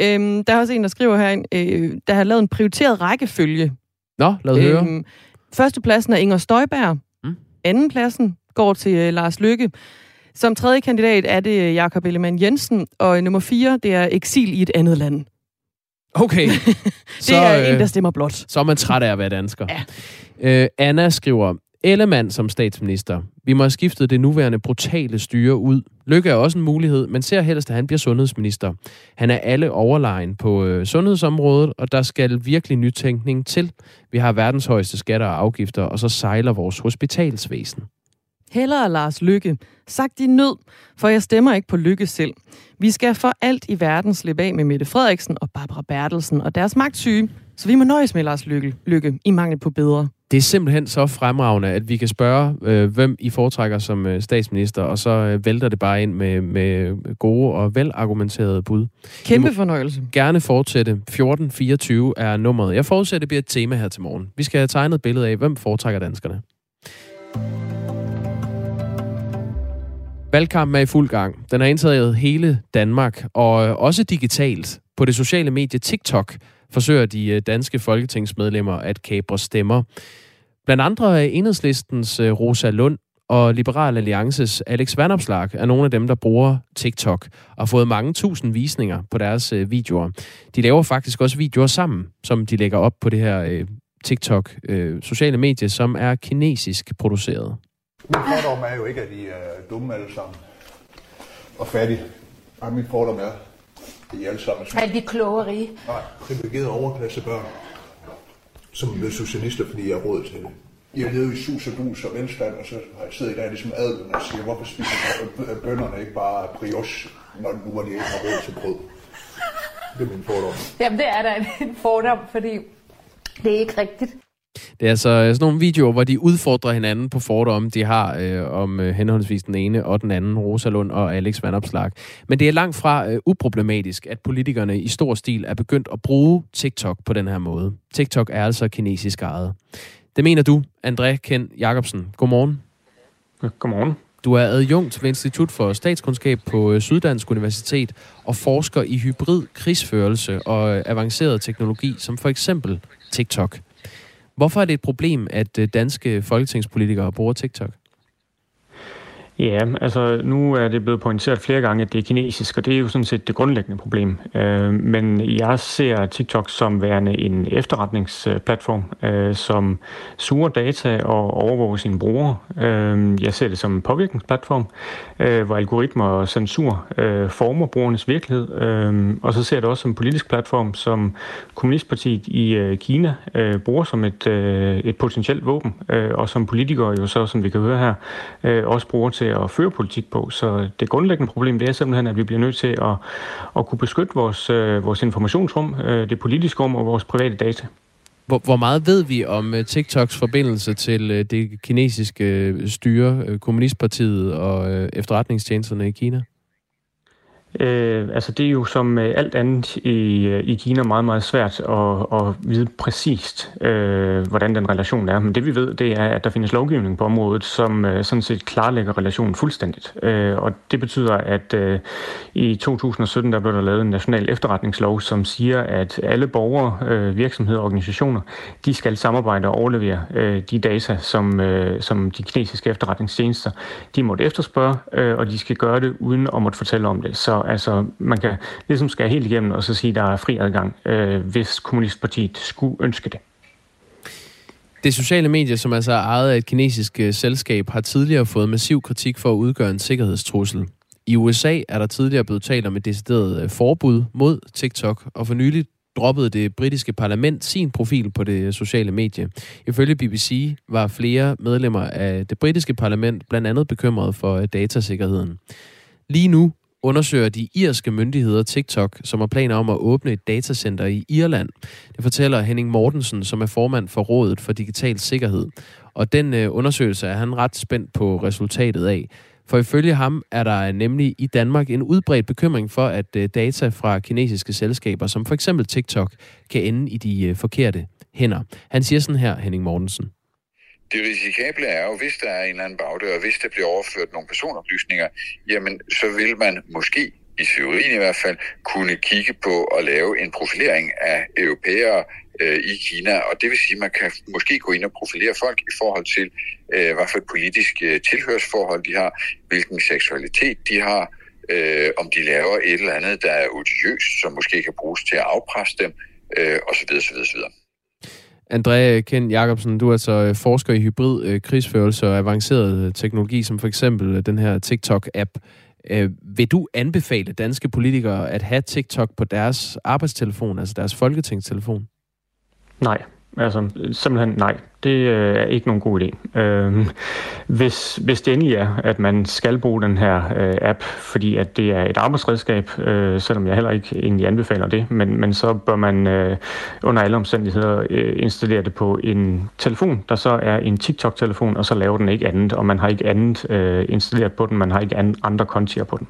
Øhm, der er også en, der skriver her, øh, der har lavet en prioriteret rækkefølge. Nå, lad øhm, høre. Førstepladsen er Inger Støjberg. Mm. Andenpladsen går til øh, Lars Lykke. Som tredje kandidat er det øh, Jakob Ellemann Jensen, og nummer fire, det er eksil i et andet land. Okay. det så, er en, der stemmer blot. Så er man træt af at være dansker. Ja. Øh, Anna skriver, Ellemann som statsminister. Vi må have skiftet det nuværende brutale styre ud. Lykke er også en mulighed, men ser helst, at han bliver sundhedsminister. Han er alle overlegen på øh, sundhedsområdet, og der skal virkelig nytænkning til. Vi har verdens højeste skatter og afgifter, og så sejler vores hospitalsvæsen. Heller Lars Lykke. Sagt i nød, for jeg stemmer ikke på Lykke selv. Vi skal for alt i verden slippe af med Mette Frederiksen og Barbara Bertelsen og deres magtsyge, så vi må nøjes med Lars Lykke, Lykke i mangel på bedre. Det er simpelthen så fremragende, at vi kan spørge, øh, hvem I foretrækker som øh, statsminister, og så øh, vælter det bare ind med, med gode og velargumenterede bud. Kæmpe fornøjelse. Gerne fortsætte. 1424 er nummeret. Jeg forudsætter, det bliver et tema her til morgen. Vi skal have tegnet et billede af, hvem foretrækker danskerne. Valgkampen er i fuld gang. Den har indtaget hele Danmark, og øh, også digitalt. På det sociale medie TikTok forsøger de øh, danske folketingsmedlemmer at kabre stemmer. Blandt andre er enhedslistens øh, Rosa Lund og Liberal Alliances Alex Vanopslag er nogle af dem, der bruger TikTok og har fået mange tusind visninger på deres videoer. De laver faktisk også videoer sammen, som de lægger op på det her TikTok sociale medie, som er kinesisk produceret. Min fordom er jo ikke, at de er dumme alle sammen og fattige. Nej, min fordom er, at I alle sammen er de kloge og rige? Nej, privilegerede overklasse børn, som bliver socialister, fordi jeg har råd til det. I har levet i sus og dus og velstand, og så har jeg siddet i dag ligesom adelen og siger, hvorfor spiser bønderne ikke bare brioche, når nu hvor de ikke har råd til brød? Det er min fordom. Jamen det er da en fordom, fordi det er ikke rigtigt. Det er altså sådan nogle videoer, hvor de udfordrer hinanden på fordomme, de har øh, om øh, henholdsvis den ene og den anden, Rosalund og Alex Vandopslag. Men det er langt fra øh, uproblematisk, at politikerne i stor stil er begyndt at bruge TikTok på den her måde. TikTok er altså kinesisk ejet. Det mener du, André Ken Jacobsen. Godmorgen. Godmorgen. Du er adjunkt ved Institut for Statskundskab på øh, Syddansk Universitet og forsker i hybrid krigsførelse og øh, avanceret teknologi, som for eksempel TikTok. Hvorfor er det et problem, at øh, danske folketingspolitikere bruger TikTok? Ja, altså nu er det blevet pointeret flere gange, at det er kinesisk, og det er jo sådan set det grundlæggende problem. Øh, men jeg ser TikTok som værende en efterretningsplatform, øh, som suger data og overvåger sine brugere. Øh, jeg ser det som en påvirkningsplatform, øh, hvor algoritmer og censur øh, former brugernes virkelighed. Øh, og så ser jeg det også som en politisk platform, som Kommunistpartiet i øh, Kina øh, bruger som et, øh, et potentielt våben, øh, og som politikere jo så, som vi kan høre her, øh, også bruger til til at føre politik på. Så det grundlæggende problem det er simpelthen, at vi bliver nødt til at, at kunne beskytte vores, øh, vores informationsrum, øh, det politiske rum og vores private data. Hvor, hvor meget ved vi om øh, TikToks forbindelse til øh, det kinesiske øh, styre, øh, Kommunistpartiet og øh, efterretningstjenesterne i Kina? Øh, altså det er jo som øh, alt andet i, øh, i Kina meget, meget svært at, at vide præcist, øh, hvordan den relation er. Men det vi ved, det er, at der findes lovgivning på området, som øh, sådan set klarlægger relationen fuldstændigt. Øh, og det betyder, at øh, i 2017 der blev der lavet en national efterretningslov, som siger, at alle borgere, øh, virksomheder og organisationer, de skal samarbejde og overlevere øh, de data, som, øh, som de kinesiske efterretningstjenester, de måtte efterspørge, øh, og de skal gøre det uden at måtte fortælle om det. Så altså, man kan ligesom skære helt igennem og så sige, at der er fri adgang, øh, hvis Kommunistpartiet skulle ønske det. Det sociale medie, som altså er ejet af et kinesisk øh, selskab, har tidligere fået massiv kritik for at udgøre en sikkerhedstrussel. I USA er der tidligere blevet talt om et decideret øh, forbud mod TikTok, og for nylig droppede det britiske parlament sin profil på det øh, sociale medie. Ifølge BBC var flere medlemmer af det britiske parlament blandt andet bekymret for datasikkerheden. Lige nu undersøger de irske myndigheder TikTok, som har planer om at åbne et datacenter i Irland. Det fortæller Henning Mortensen, som er formand for Rådet for Digital Sikkerhed. Og den øh, undersøgelse er han ret spændt på resultatet af. For ifølge ham er der nemlig i Danmark en udbredt bekymring for, at øh, data fra kinesiske selskaber, som for eksempel TikTok, kan ende i de øh, forkerte hænder. Han siger sådan her, Henning Mortensen. Det risikable er jo, hvis der er en eller anden bagdør, og hvis der bliver overført nogle personoplysninger, jamen så vil man måske, i teorien i hvert fald, kunne kigge på at lave en profilering af europæere øh, i Kina. Og det vil sige, at man kan måske gå ind og profilere folk i forhold til, øh, hvad for et politisk øh, tilhørsforhold de har, hvilken seksualitet de har, øh, om de laver et eller andet, der er odiøst, som måske kan bruges til at afpresse dem, øh, osv. osv., osv. André Kent Jacobsen, du er altså øh, forsker i hybrid øh, krigsførelse og avanceret øh, teknologi, som for eksempel den her TikTok-app. Vil du anbefale danske politikere at have TikTok på deres arbejdstelefon, altså deres folketingstelefon? Nej, altså simpelthen nej. Det øh, er ikke nogen god idé. Øh, hvis, hvis det endelig er, at man skal bruge den her øh, app, fordi at det er et arbejdsredskab, øh, selvom jeg heller ikke egentlig anbefaler det, men, men så bør man øh, under alle omstændigheder øh, installere det på en telefon, der så er en TikTok-telefon, og så laver den ikke andet, og man har ikke andet øh, installeret på den, man har ikke andre kontier på den.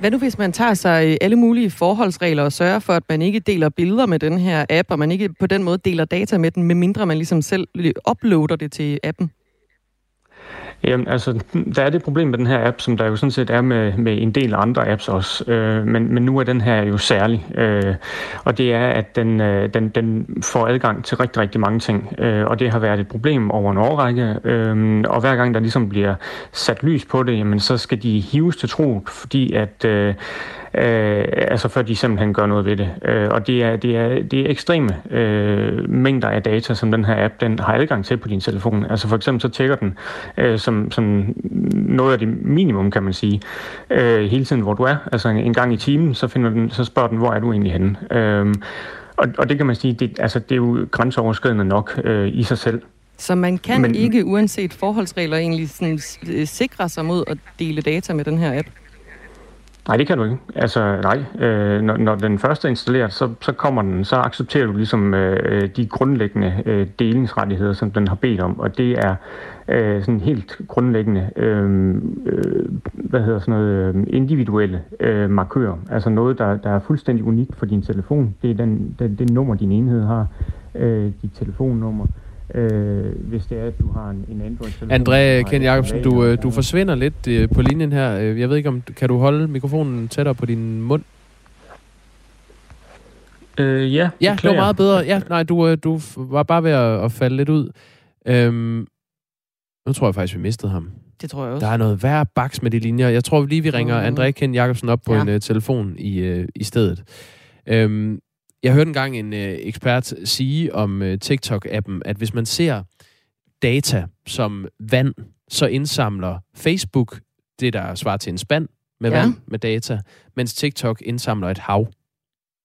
Hvad nu, hvis man tager sig øh, alle mulige forholdsregler og sørger for, at man ikke deler billeder med den her app, og man ikke på den måde deler data med den, medmindre man ligesom selv uploader det til appen? Jamen, altså, der er det problem med den her app, som der jo sådan set er med, med en del andre apps også. Øh, men, men nu er den her jo særlig. Øh, og det er, at den, øh, den, den får adgang til rigtig, rigtig mange ting. Øh, og det har været et problem over en årrække. Øh, og hver gang der ligesom bliver sat lys på det, jamen, så skal de hives til tro, fordi at... Øh, øh, altså før de simpelthen gør noget ved det. Øh, og det er, det er, det er ekstreme øh, mængder af data, som den her app den har adgang til på din telefon. Altså for eksempel så tjekker den øh, som, som noget af det minimum, kan man sige, øh, hele tiden, hvor du er. Altså en, en gang i timen, så, finder den, så spørger den, hvor er du egentlig henne? Øh, og, og det kan man sige, det, altså, det er jo grænseoverskridende nok øh, i sig selv. Så man kan Men, ikke, uanset forholdsregler, egentlig sådan, sikre sig mod at dele data med den her app? Nej, det kan du ikke. Altså, nej. Øh, når, når den første er installeret, så, så kommer den, så accepterer du ligesom øh, de grundlæggende øh, delingsrettigheder, som den har bedt om, og det er øh, sådan helt grundlæggende, øh, øh, hvad hedder sådan noget, øh, individuelle øh, markører. Altså noget, der, der er fuldstændig unikt for din telefon. Det er den, den, det nummer, din enhed har, øh, dit telefonnummer øh, hvis det er, at du har en, en Android-telefon. André Ken Jacobsen, du, øh, du forsvinder lidt øh, på linjen her. Øh, jeg ved ikke, om kan du holde mikrofonen tættere på din mund? Øh, ja, ja det var meget bedre. Ja, nej, du, du var bare ved at, at falde lidt ud. Øhm, nu tror jeg faktisk, vi mistede ham. Det tror jeg også. Der er noget værre baks med de linjer. Jeg tror lige, vi ringer. André Ken Jacobsen op på ja. en uh, telefon i, uh, i stedet. Øhm, jeg hørte engang en øh, ekspert sige om øh, TikTok-appen, at hvis man ser data som vand, så indsamler Facebook det, der svarer til en spand med ja. vand med data, mens TikTok indsamler et hav.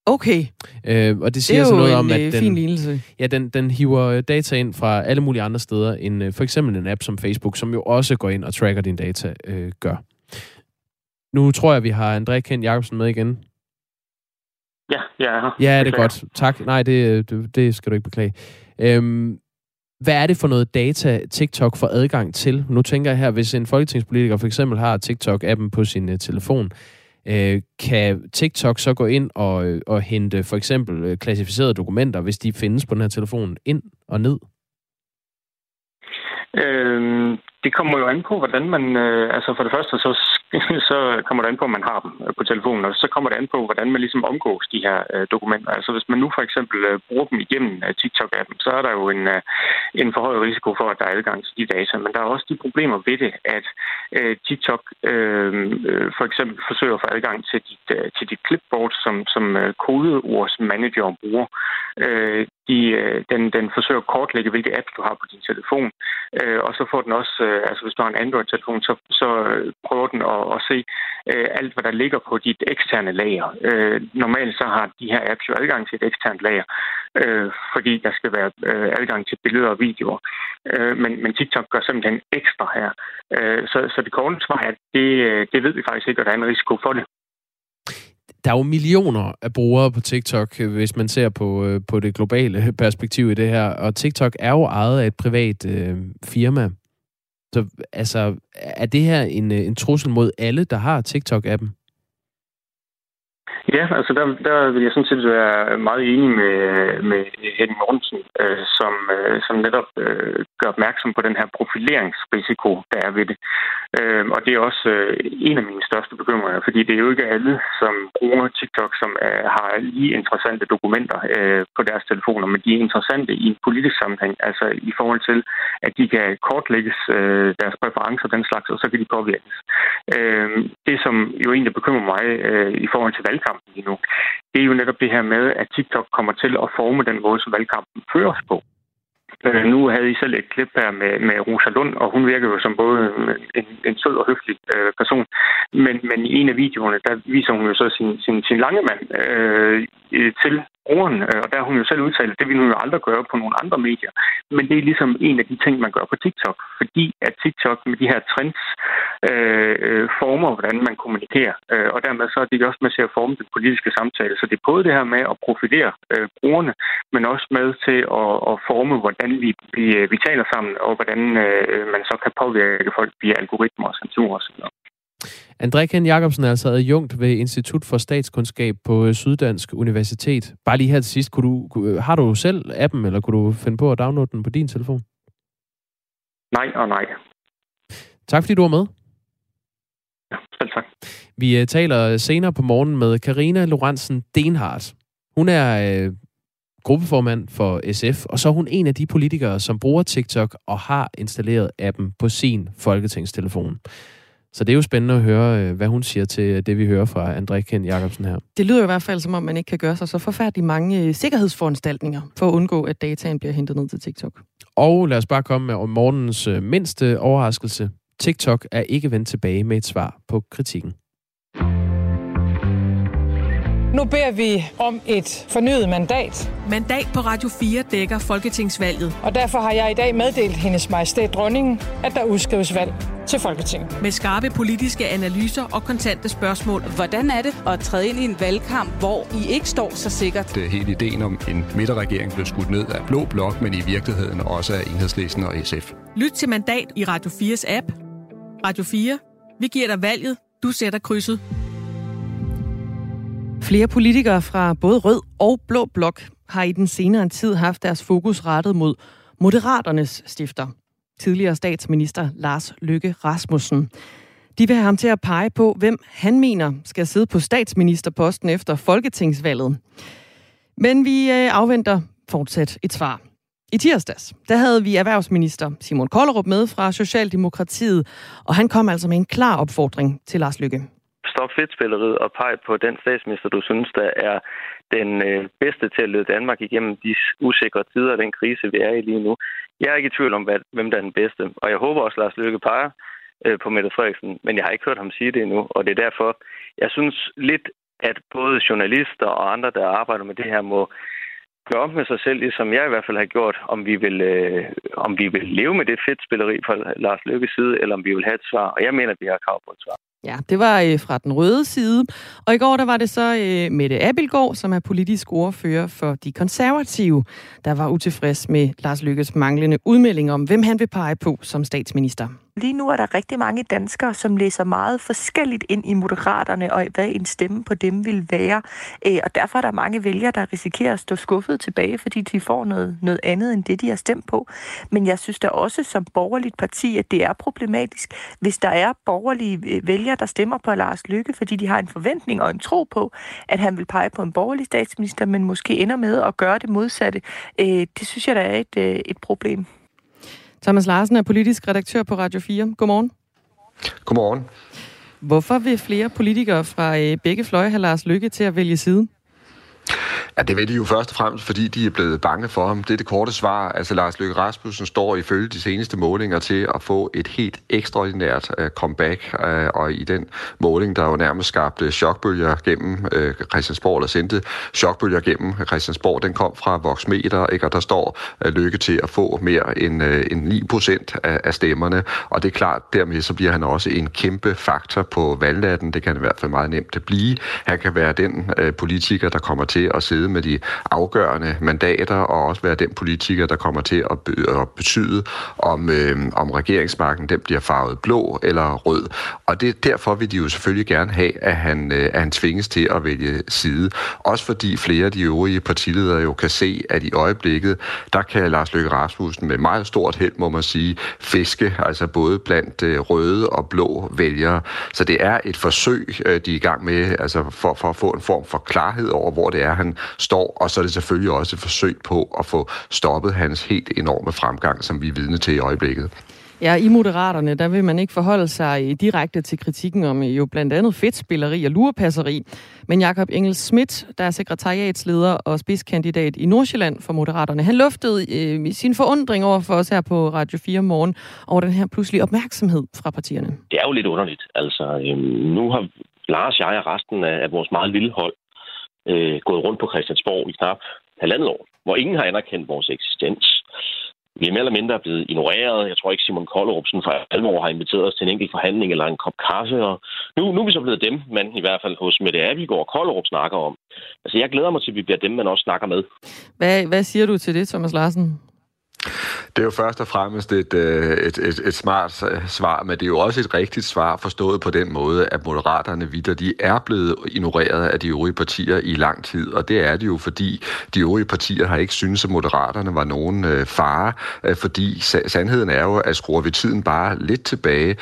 Okay. Øh, og det siger det så noget en, om, at øh, den, fin lignelse. ja, den, den hiver øh, data ind fra alle mulige andre steder, end øh, for eksempel en app som Facebook, som jo også går ind og tracker din data, øh, gør. Nu tror jeg, vi har André Kent Jacobsen med igen. Ja, jeg er her. Ja, det er godt. Tak. Nej, det, det, det skal du ikke beklage. Øhm, hvad er det for noget data, TikTok får adgang til? Nu tænker jeg her, hvis en folketingspolitiker for eksempel har TikTok-appen på sin uh, telefon, øh, kan TikTok så gå ind og, øh, og hente for eksempel øh, klassificerede dokumenter, hvis de findes på den her telefon, ind og ned? Øhm, det kommer jo an på, hvordan man... Øh, altså for det første, så så kommer det an på, om man har dem øh, på telefonen, og så kommer det an på, hvordan man ligesom omgås de her øh, dokumenter. Altså hvis man nu for eksempel øh, bruger dem igennem øh, TikTok-appen, så er der jo en, øh, en forhøjet risiko for, at der er adgang til de data. Men der er også de problemer ved det, at øh, TikTok øh, øh, for eksempel forsøger at få adgang til dit, øh, til dit clipboard, som, som øh, kodeordsmanager bruger. Øh, de, øh, den, den forsøger at kortlægge, hvilke apps du har på din telefon. Øh, og så får den også, øh, altså hvis du har en Android-telefon, så, så øh, prøver den at, at se øh, alt, hvad der ligger på dit eksterne lager. Øh, normalt så har de her apps jo adgang til et eksternt lager, øh, fordi der skal være øh, adgang til billeder og videoer. Øh, men, men TikTok gør simpelthen ekstra her. Øh, så, så det korte svar er, at det, øh, det ved vi faktisk ikke, og der er en risiko for det der er jo millioner af brugere på TikTok, øh, hvis man ser på, øh, på det globale perspektiv i det her. Og TikTok er jo ejet af et privat øh, firma. Så altså, er det her en, øh, en trussel mod alle, der har TikTok-appen? Ja, altså der, der vil jeg sådan set være meget enig med, med Henning Mortensen, øh, som, øh, som netop øh, gør opmærksom på den her profileringsrisiko, der er ved det. Øh, og det er også øh, en af mine største bekymringer, fordi det er jo ikke alle, som bruger TikTok, som øh, har lige interessante dokumenter øh, på deres telefoner, men de er interessante i en politisk sammenhæng, altså i forhold til, at de kan kortlægges øh, deres præferencer og den slags, og så kan de påvirkes. Øh, det, som jo egentlig bekymrer mig øh, i forhold til valgkampen lige nu, det er jo netop det her med, at TikTok kommer til at forme den måde, som valgkampen føres på. Øh, nu havde I selv et klip her med, med Rosa Lund, og hun virker jo som både en, en sød og høflig øh, person. Men, men i en af videoerne, der viser hun jo så sin, sin, sin lange mand øh, til brugeren, øh, og der har hun jo selv udtalt, det vil hun jo aldrig gøre på nogle andre medier. Men det er ligesom en af de ting, man gør på TikTok, fordi at TikTok med de her trends øh, øh, former, hvordan man kommunikerer, øh, og dermed så er det også med til at forme den politiske samtale. Så det er både det her med at profilere øh, brugerne, men også med til at, at forme, hvordan vi, vi, vi taler sammen, og hvordan øh, man så kan påvirke folk via algoritmer og censur osv. André Ken Jacobsen er altså adjunkt ved Institut for Statskundskab på Syddansk Universitet. Bare lige her til sidst, kunne du, har du selv appen, eller kunne du finde på at downloade den på din telefon? Nej og nej. Tak fordi du var med. Ja, selv tak. Vi uh, taler senere på morgen med Karina Lorentzen Denhardt. Hun er gruppeformand for SF, og så er hun en af de politikere, som bruger TikTok og har installeret appen på sin folketingstelefon. Så det er jo spændende at høre, øh, hvad hun siger til det, vi hører fra André Ken Jacobsen her. Det lyder i hvert fald, som om man ikke kan gøre sig så forfærdeligt mange øh, sikkerhedsforanstaltninger for at undgå, at dataen bliver hentet ned til TikTok. Og lad os bare komme med morgens øh, mindste overraskelse. TikTok er ikke vendt tilbage med et svar på kritikken. Nu beder vi om et fornyet mandat. Mandat på Radio 4 dækker Folketingsvalget. Og derfor har jeg i dag meddelt hendes majestæt dronningen, at der udskrives valg til Folketinget. Med skarpe politiske analyser og kontante spørgsmål. Hvordan er det at træde ind i en valgkamp, hvor I ikke står så sikkert? Det er hele ideen om en midterregering blev skudt ned af Blå Blok, men i virkeligheden også af Enhedslisten og SF. Lyt til Mandat i Radio 4's app. Radio 4. Vi giver dig valget. Du sætter krydset. Flere politikere fra både rød og blå blok har i den senere tid haft deres fokus rettet mod Moderaternes stifter, tidligere statsminister Lars Løkke Rasmussen. De vil have ham til at pege på, hvem han mener skal sidde på statsministerposten efter folketingsvalget. Men vi øh, afventer fortsat et svar. I tirsdags, der havde vi erhvervsminister Simon Kollerup med fra Socialdemokratiet, og han kom altså med en klar opfordring til Lars Lykke stop fedtspilleriet og pege på den statsminister, du synes, der er den øh, bedste til at lede Danmark igennem de usikre tider og den krise, vi er i lige nu. Jeg er ikke i tvivl om, hvad, hvem der er den bedste, og jeg håber også, Lars Løkke peger øh, på Mette Frederiksen, men jeg har ikke hørt ham sige det endnu, og det er derfor, jeg synes lidt, at både journalister og andre, der arbejder med det her, må gøre op med sig selv, ligesom jeg i hvert fald har gjort, om vi vil, øh, om vi vil leve med det fedtspilleri fra Lars Løkkes side, eller om vi vil have et svar. Og jeg mener, at vi har krav på et svar. Ja, det var øh, fra den røde side. Og i går der var det så øh, Mette Abelgaard, som er politisk ordfører for de konservative, der var utilfreds med Lars Lykkes manglende udmelding om, hvem han vil pege på som statsminister lige nu er der rigtig mange danskere, som læser meget forskelligt ind i moderaterne, og hvad en stemme på dem vil være. Øh, og derfor er der mange vælgere, der risikerer at stå skuffet tilbage, fordi de får noget, noget andet end det, de har stemt på. Men jeg synes da også som borgerligt parti, at det er problematisk, hvis der er borgerlige øh, vælgere, der stemmer på Lars Lykke, fordi de har en forventning og en tro på, at han vil pege på en borgerlig statsminister, men måske ender med at gøre det modsatte. Øh, det synes jeg, der er et, et problem. Thomas Larsen er politisk redaktør på Radio 4. Godmorgen. Godmorgen. Hvorfor vil flere politikere fra øh, begge fløje have Lars Lykke til at vælge side? Ja, det ved de jo først og fremmest, fordi de er blevet bange for ham. Det er det korte svar. Altså, Lars Løkke Rasmussen står ifølge de seneste målinger til at få et helt ekstraordinært uh, comeback, uh, og i den måling, der jo nærmest skabte chokbølger gennem uh, Christiansborg, eller sendte chokbølger gennem Christiansborg, den kom fra Voxmeter, ikke? og der står uh, Lykke til at få mere end, uh, end 9 procent af, af stemmerne, og det er klart, dermed så bliver han også en kæmpe faktor på valgnatten. Det kan i hvert fald meget nemt blive. Han kan være den uh, politiker, der kommer til at sidde med de afgørende mandater, og også være den politiker, der kommer til at, at betyde, om, øh, om regeringsmarken den bliver farvet blå eller rød. Og det, derfor vil de jo selvfølgelig gerne have, at han, øh, at han tvinges til at vælge side. Også fordi flere af de øvrige partiledere jo kan se, at i øjeblikket, der kan Lars Løkke Rasmussen med meget stort held, må man sige, fiske, altså både blandt øh, røde og blå vælgere. Så det er et forsøg, øh, de er i gang med, altså for, for at få en form for klarhed over, hvor det er, han står, og så er det selvfølgelig også et forsøg på at få stoppet hans helt enorme fremgang, som vi er vidne til i øjeblikket. Ja, i Moderaterne, der vil man ikke forholde sig direkte til kritikken om jo blandt andet fedtspilleri og lurepasseri. Men Jakob Engels Schmidt, der er sekretariatsleder og spidskandidat i Nordsjælland for Moderaterne, han luftede øh, sin forundring over for os her på Radio 4 morgen over den her pludselige opmærksomhed fra partierne. Det er jo lidt underligt. Altså, øh, nu har Lars, jeg og resten af vores meget lille hold øh, gået rundt på Christiansborg i knap halvandet år, hvor ingen har anerkendt vores eksistens. Vi er mere eller mindre blevet ignoreret. Jeg tror ikke, Simon Kollerup for alvor har inviteret os til en enkelt forhandling eller en kop kaffe. Og nu, nu er vi så blevet dem, man i hvert fald hos Mette Abelgaard og Kolderup snakker om. Altså, jeg glæder mig til, at vi bliver dem, man også snakker med. Hvad, hvad siger du til det, Thomas Larsen? Det er jo først og fremmest et, øh, et, et, et smart svar, men det er jo også et rigtigt svar, forstået på den måde, at moderaterne vidder, de er blevet ignoreret af de øvrige partier i lang tid, og det er det jo, fordi de øvrige partier har ikke syntes, at moderaterne var nogen øh, fare, øh, fordi sandheden er jo, at skruer vi tiden bare lidt tilbage,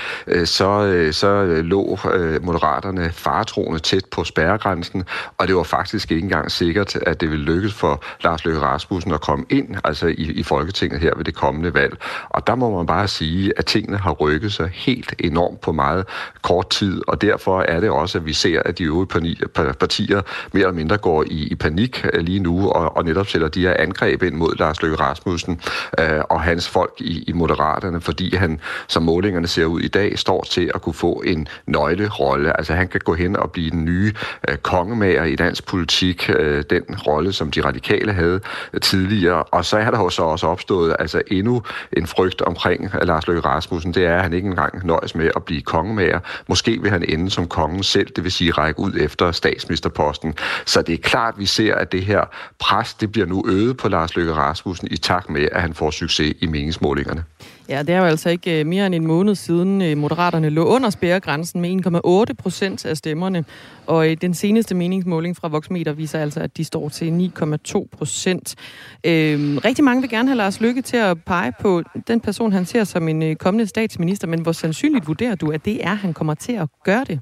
så, så lå moderaterne faretroende tæt på spærregrænsen, og det var faktisk ikke engang sikkert, at det ville lykkes for Lars Løkke Rasmussen at komme ind altså i, i Folketinget her ved det kommende valg. Og der må man bare sige, at tingene har rykket sig helt enormt på meget kort tid, og derfor er det også, at vi ser, at de øvrige partier mere eller mindre går i, i panik øh, lige nu, og, og netop sætter de her angreb ind mod Lars Løkke Rasmussen øh, og hans folk i, i Moderaterne, fordi han, som målingerne ser ud i dag, står til at kunne få en nøglerolle. Altså han kan gå hen og blive den nye øh, kongemager i dansk politik, øh, den rolle, som de radikale havde tidligere. Og så er der jo så også opstået altså endnu en frygt omkring øh, Lars Løkke Rasmussen, det er, at han ikke engang nøjes med at blive kongemager. Måske vil han ende som kongen selv, det vil sige række ud efter statsministerposten. Så det er klart, at vi ser, at det her pres, det bliver nu øget på Lars Løkke Rasmussen i takt med, at han får succes i meningsmålingerne. Ja, det er jo altså ikke øh, mere end en måned siden øh, Moderaterne lå under spærregrænsen med 1,8 procent af stemmerne. Og øh, den seneste meningsmåling fra Voxmeter viser altså, at de står til 9,2 procent. Øhm, rigtig mange vil gerne have Lars Lykke til at pege på den person, han ser som en kommende statsminister. Men hvor sandsynligt vurderer du, at det er, at han kommer til at gøre det?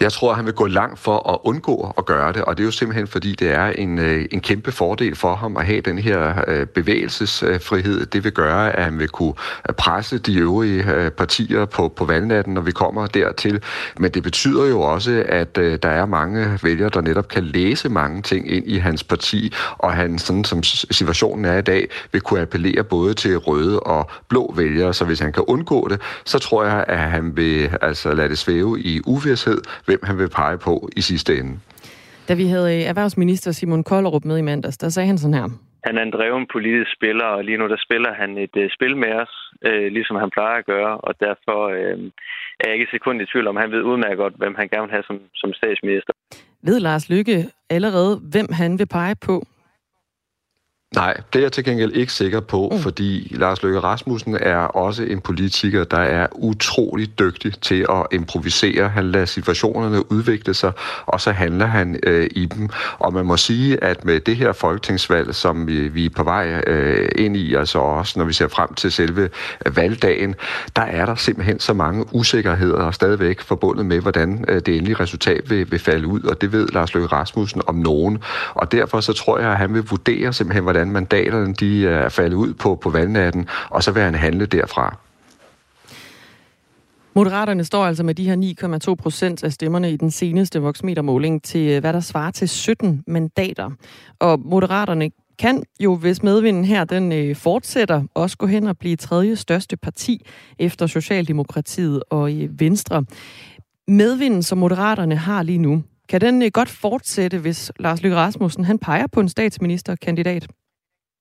Jeg tror, at han vil gå langt for at undgå at gøre det, og det er jo simpelthen, fordi det er en, øh, en kæmpe fordel for ham at have den her øh, bevægelsesfrihed. Det vil gøre, at han vil kunne øh, presse de øvrige partier på, på valgnatten, når vi kommer dertil. Men det betyder jo også, at der er mange vælgere, der netop kan læse mange ting ind i hans parti, og han, sådan som situationen er i dag, vil kunne appellere både til røde og blå vælgere. Så hvis han kan undgå det, så tror jeg, at han vil altså lade det svæve i uvidshed, hvem han vil pege på i sidste ende. Da vi havde øh, erhvervsminister Simon Kollerup med i mandags, der sagde han sådan her. Han er en dreven politisk spiller, og lige nu der spiller han et uh, spil med os, uh, ligesom han plejer at gøre, og derfor uh, er jeg ikke sekund i tvivl om, han ved udmærket godt, hvem han gerne vil have som, som statsminister. Ved Lars Lykke allerede, hvem han vil pege på Nej, det er jeg til gengæld ikke sikker på, mm. fordi Lars Løkke Rasmussen er også en politiker, der er utrolig dygtig til at improvisere. Han lader situationerne udvikle sig, og så handler han øh, i dem. Og man må sige, at med det her folketingsvalg, som vi, vi er på vej øh, ind i, altså også når vi ser frem til selve øh, valgdagen, der er der simpelthen så mange usikkerheder stadigvæk forbundet med, hvordan øh, det endelige resultat vil, vil falde ud, og det ved Lars Løkke Rasmussen om nogen. Og derfor så tror jeg, at han vil vurdere simpelthen, hvordan hvordan mandaterne de øh, er faldet ud på, på valgnatten, og så vil han handle derfra. Moderaterne står altså med de her 9,2 procent af stemmerne i den seneste voksmetermåling til, øh, hvad der svarer til 17 mandater. Og Moderaterne kan jo, hvis medvinden her den øh, fortsætter, også gå hen og blive tredje største parti efter Socialdemokratiet og øh, Venstre. Medvinden, som Moderaterne har lige nu, kan den øh, godt fortsætte, hvis Lars Løkke Rasmussen han peger på en statsministerkandidat?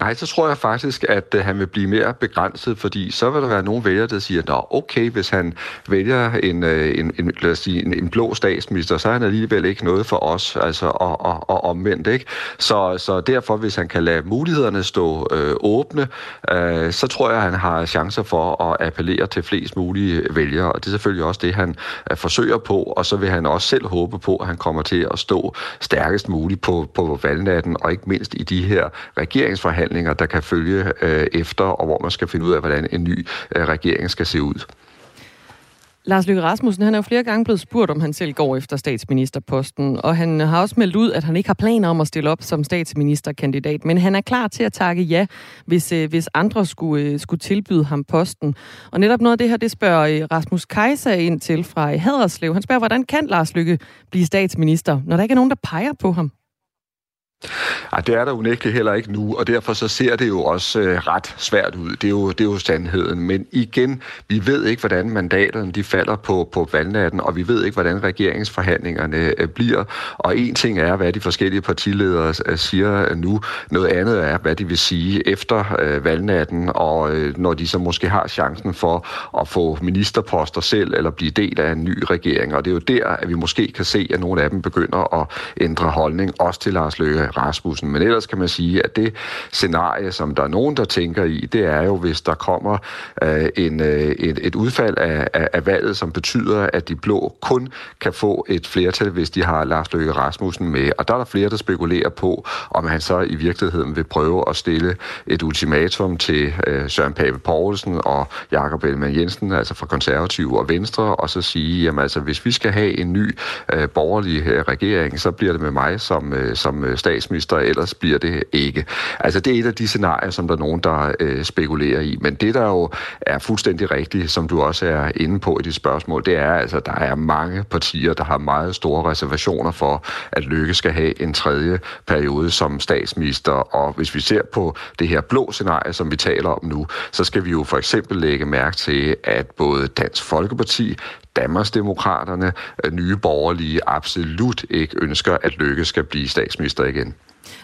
Nej, så tror jeg faktisk, at øh, han vil blive mere begrænset, fordi så vil der være nogle vælgere, der siger, at okay, hvis han vælger en, øh, en, en, lad os sige, en, en blå statsminister, så er han alligevel ikke noget for os, altså og, og, og omvendt, ikke? Så, så derfor, hvis han kan lade mulighederne stå øh, åbne, øh, så tror jeg, at han har chancer for at appellere til flest mulige vælgere, og det er selvfølgelig også det, han øh, forsøger på, og så vil han også selv håbe på, at han kommer til at stå stærkest muligt på, på valgnatten, og ikke mindst i de her regeringsforhandlinger, forhandlinger, der kan følge øh, efter, og hvor man skal finde ud af, hvordan en ny øh, regering skal se ud. Lars Løkke Rasmussen han er jo flere gange blevet spurgt, om han selv går efter statsministerposten, og han har også meldt ud, at han ikke har planer om at stille op som statsministerkandidat, men han er klar til at takke ja, hvis, øh, hvis andre skulle, øh, skulle tilbyde ham posten. Og netop noget af det her, det spørger øh, Rasmus Kajsa ind til fra Haderslev. Han spørger, hvordan kan Lars Løkke blive statsminister, når der ikke er nogen, der peger på ham? Ej, det er der unægteligt heller ikke nu, og derfor så ser det jo også øh, ret svært ud. Det er, jo, det er jo sandheden. Men igen, vi ved ikke, hvordan mandaterne de falder på, på valgnatten, og vi ved ikke, hvordan regeringsforhandlingerne øh, bliver. Og en ting er, hvad de forskellige partiledere øh, siger nu. Noget andet er, hvad de vil sige efter øh, valgnatten, og øh, når de så måske har chancen for at få ministerposter selv, eller blive del af en ny regering. Og det er jo der, at vi måske kan se, at nogle af dem begynder at ændre holdning, også til Lars Løkke Rasmussen. Men ellers kan man sige, at det scenarie, som der er nogen, der tænker i, det er jo, hvis der kommer øh, en, øh, et, et udfald af, af, af valget, som betyder, at de blå kun kan få et flertal, hvis de har Lars Løkke Rasmussen med. Og der er der flere, der spekulerer på, om han så i virkeligheden vil prøve at stille et ultimatum til øh, Søren Pape Poulsen og Jakob Ellemann Jensen, altså fra Konservative og Venstre, og så sige, jamen altså, hvis vi skal have en ny øh, borgerlig øh, regering, så bliver det med mig som, øh, som øh, stat statsminister, ellers bliver det ikke. Altså det er et af de scenarier, som der er nogen, der øh, spekulerer i. Men det, der jo er fuldstændig rigtigt, som du også er inde på i dit spørgsmål, det er altså, der er mange partier, der har meget store reservationer for, at Lykke skal have en tredje periode som statsminister. Og hvis vi ser på det her blå scenarie, som vi taler om nu, så skal vi jo for eksempel lægge mærke til, at både Dansk Folkeparti, Danmarksdemokraterne, nye borgerlige absolut ikke ønsker, at Lykke skal blive statsminister igen.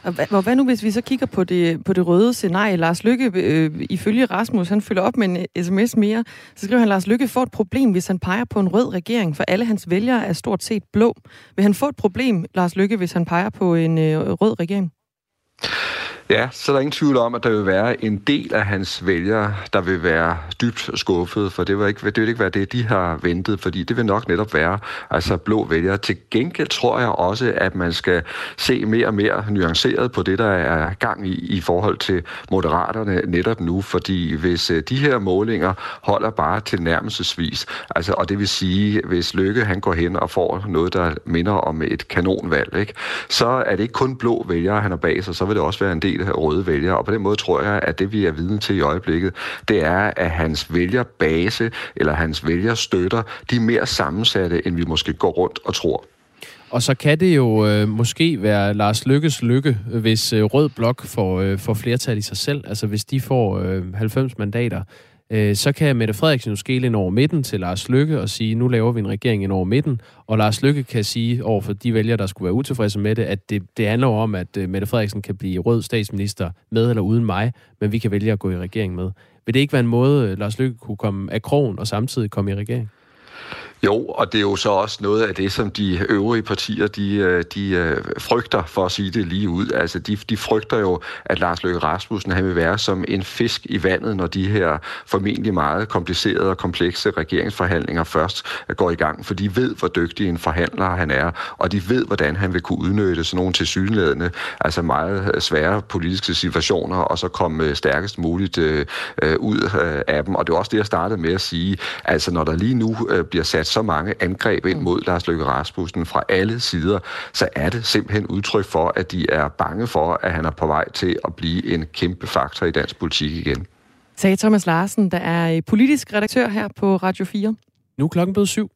Og hvad, hvad nu, hvis vi så kigger på det, på det røde scenarie? Lars Lykke, øh, ifølge Rasmus, han følger op med en øh, sms mere, så skriver han, Lars Lykke får et problem, hvis han peger på en rød regering, for alle hans vælgere er stort set blå. Vil han få et problem, Lars Lykke, hvis han peger på en øh, rød regering? Ja, så er der ingen tvivl om, at der vil være en del af hans vælgere, der vil være dybt skuffet, for det vil, ikke, det vil ikke være det, de har ventet, fordi det vil nok netop være altså blå vælgere. Til gengæld tror jeg også, at man skal se mere og mere nuanceret på det, der er gang i i forhold til moderaterne netop nu, fordi hvis øh, de her målinger holder bare til nærmelsesvis, altså, og det vil sige, hvis Lykke han går hen og får noget, der minder om et kanonvalg, ikke, så er det ikke kun blå vælgere, han har bag sig, så vil det også være en del del røde vælgere. Og på den måde tror jeg, at det vi er vidne til i øjeblikket, det er, at hans vælgerbase eller hans vælgerstøtter, de er mere sammensatte, end vi måske går rundt og tror. Og så kan det jo øh, måske være Lars Lykkes lykke, hvis øh, Rød Blok får, øh, får flertal i sig selv. Altså hvis de får øh, 90 mandater, øh, så kan Mette Frederiksen jo skele ind over midten til Lars Lykke og sige, nu laver vi en regering ind over midten. Og Lars Lykke kan sige over for de vælgere, der skulle være utilfredse med det, at det, det handler om, at øh, Mette Frederiksen kan blive rød statsminister med eller uden mig, men vi kan vælge at gå i regering med. Vil det ikke være en måde, øh, Lars Lykke kunne komme af krogen og samtidig komme i regering? Jo, og det er jo så også noget af det, som de øvrige partier, de, øh, de øh, frygter, for at sige det lige ud. Altså, de, de frygter jo, at Lars Løkke Rasmussen han vil være som en fisk i vandet, når de her formentlig meget komplicerede og komplekse regeringsforhandlinger først øh, går i gang, for de ved, hvor dygtig en forhandler han er, og de ved, hvordan han vil kunne udnytte sådan nogle tilsyneladende, altså meget svære politiske situationer, og så komme stærkest muligt øh, ud af dem. Og det er også det, jeg startede med at sige. Altså, når der lige nu øh, bliver sat så mange angreb ind mod Lars Løkke Rasmussen fra alle sider, så er det simpelthen udtryk for, at de er bange for, at han er på vej til at blive en kæmpe faktor i dansk politik igen. Sagde Thomas Larsen, der er politisk redaktør her på Radio 4. Nu er klokken blevet syv.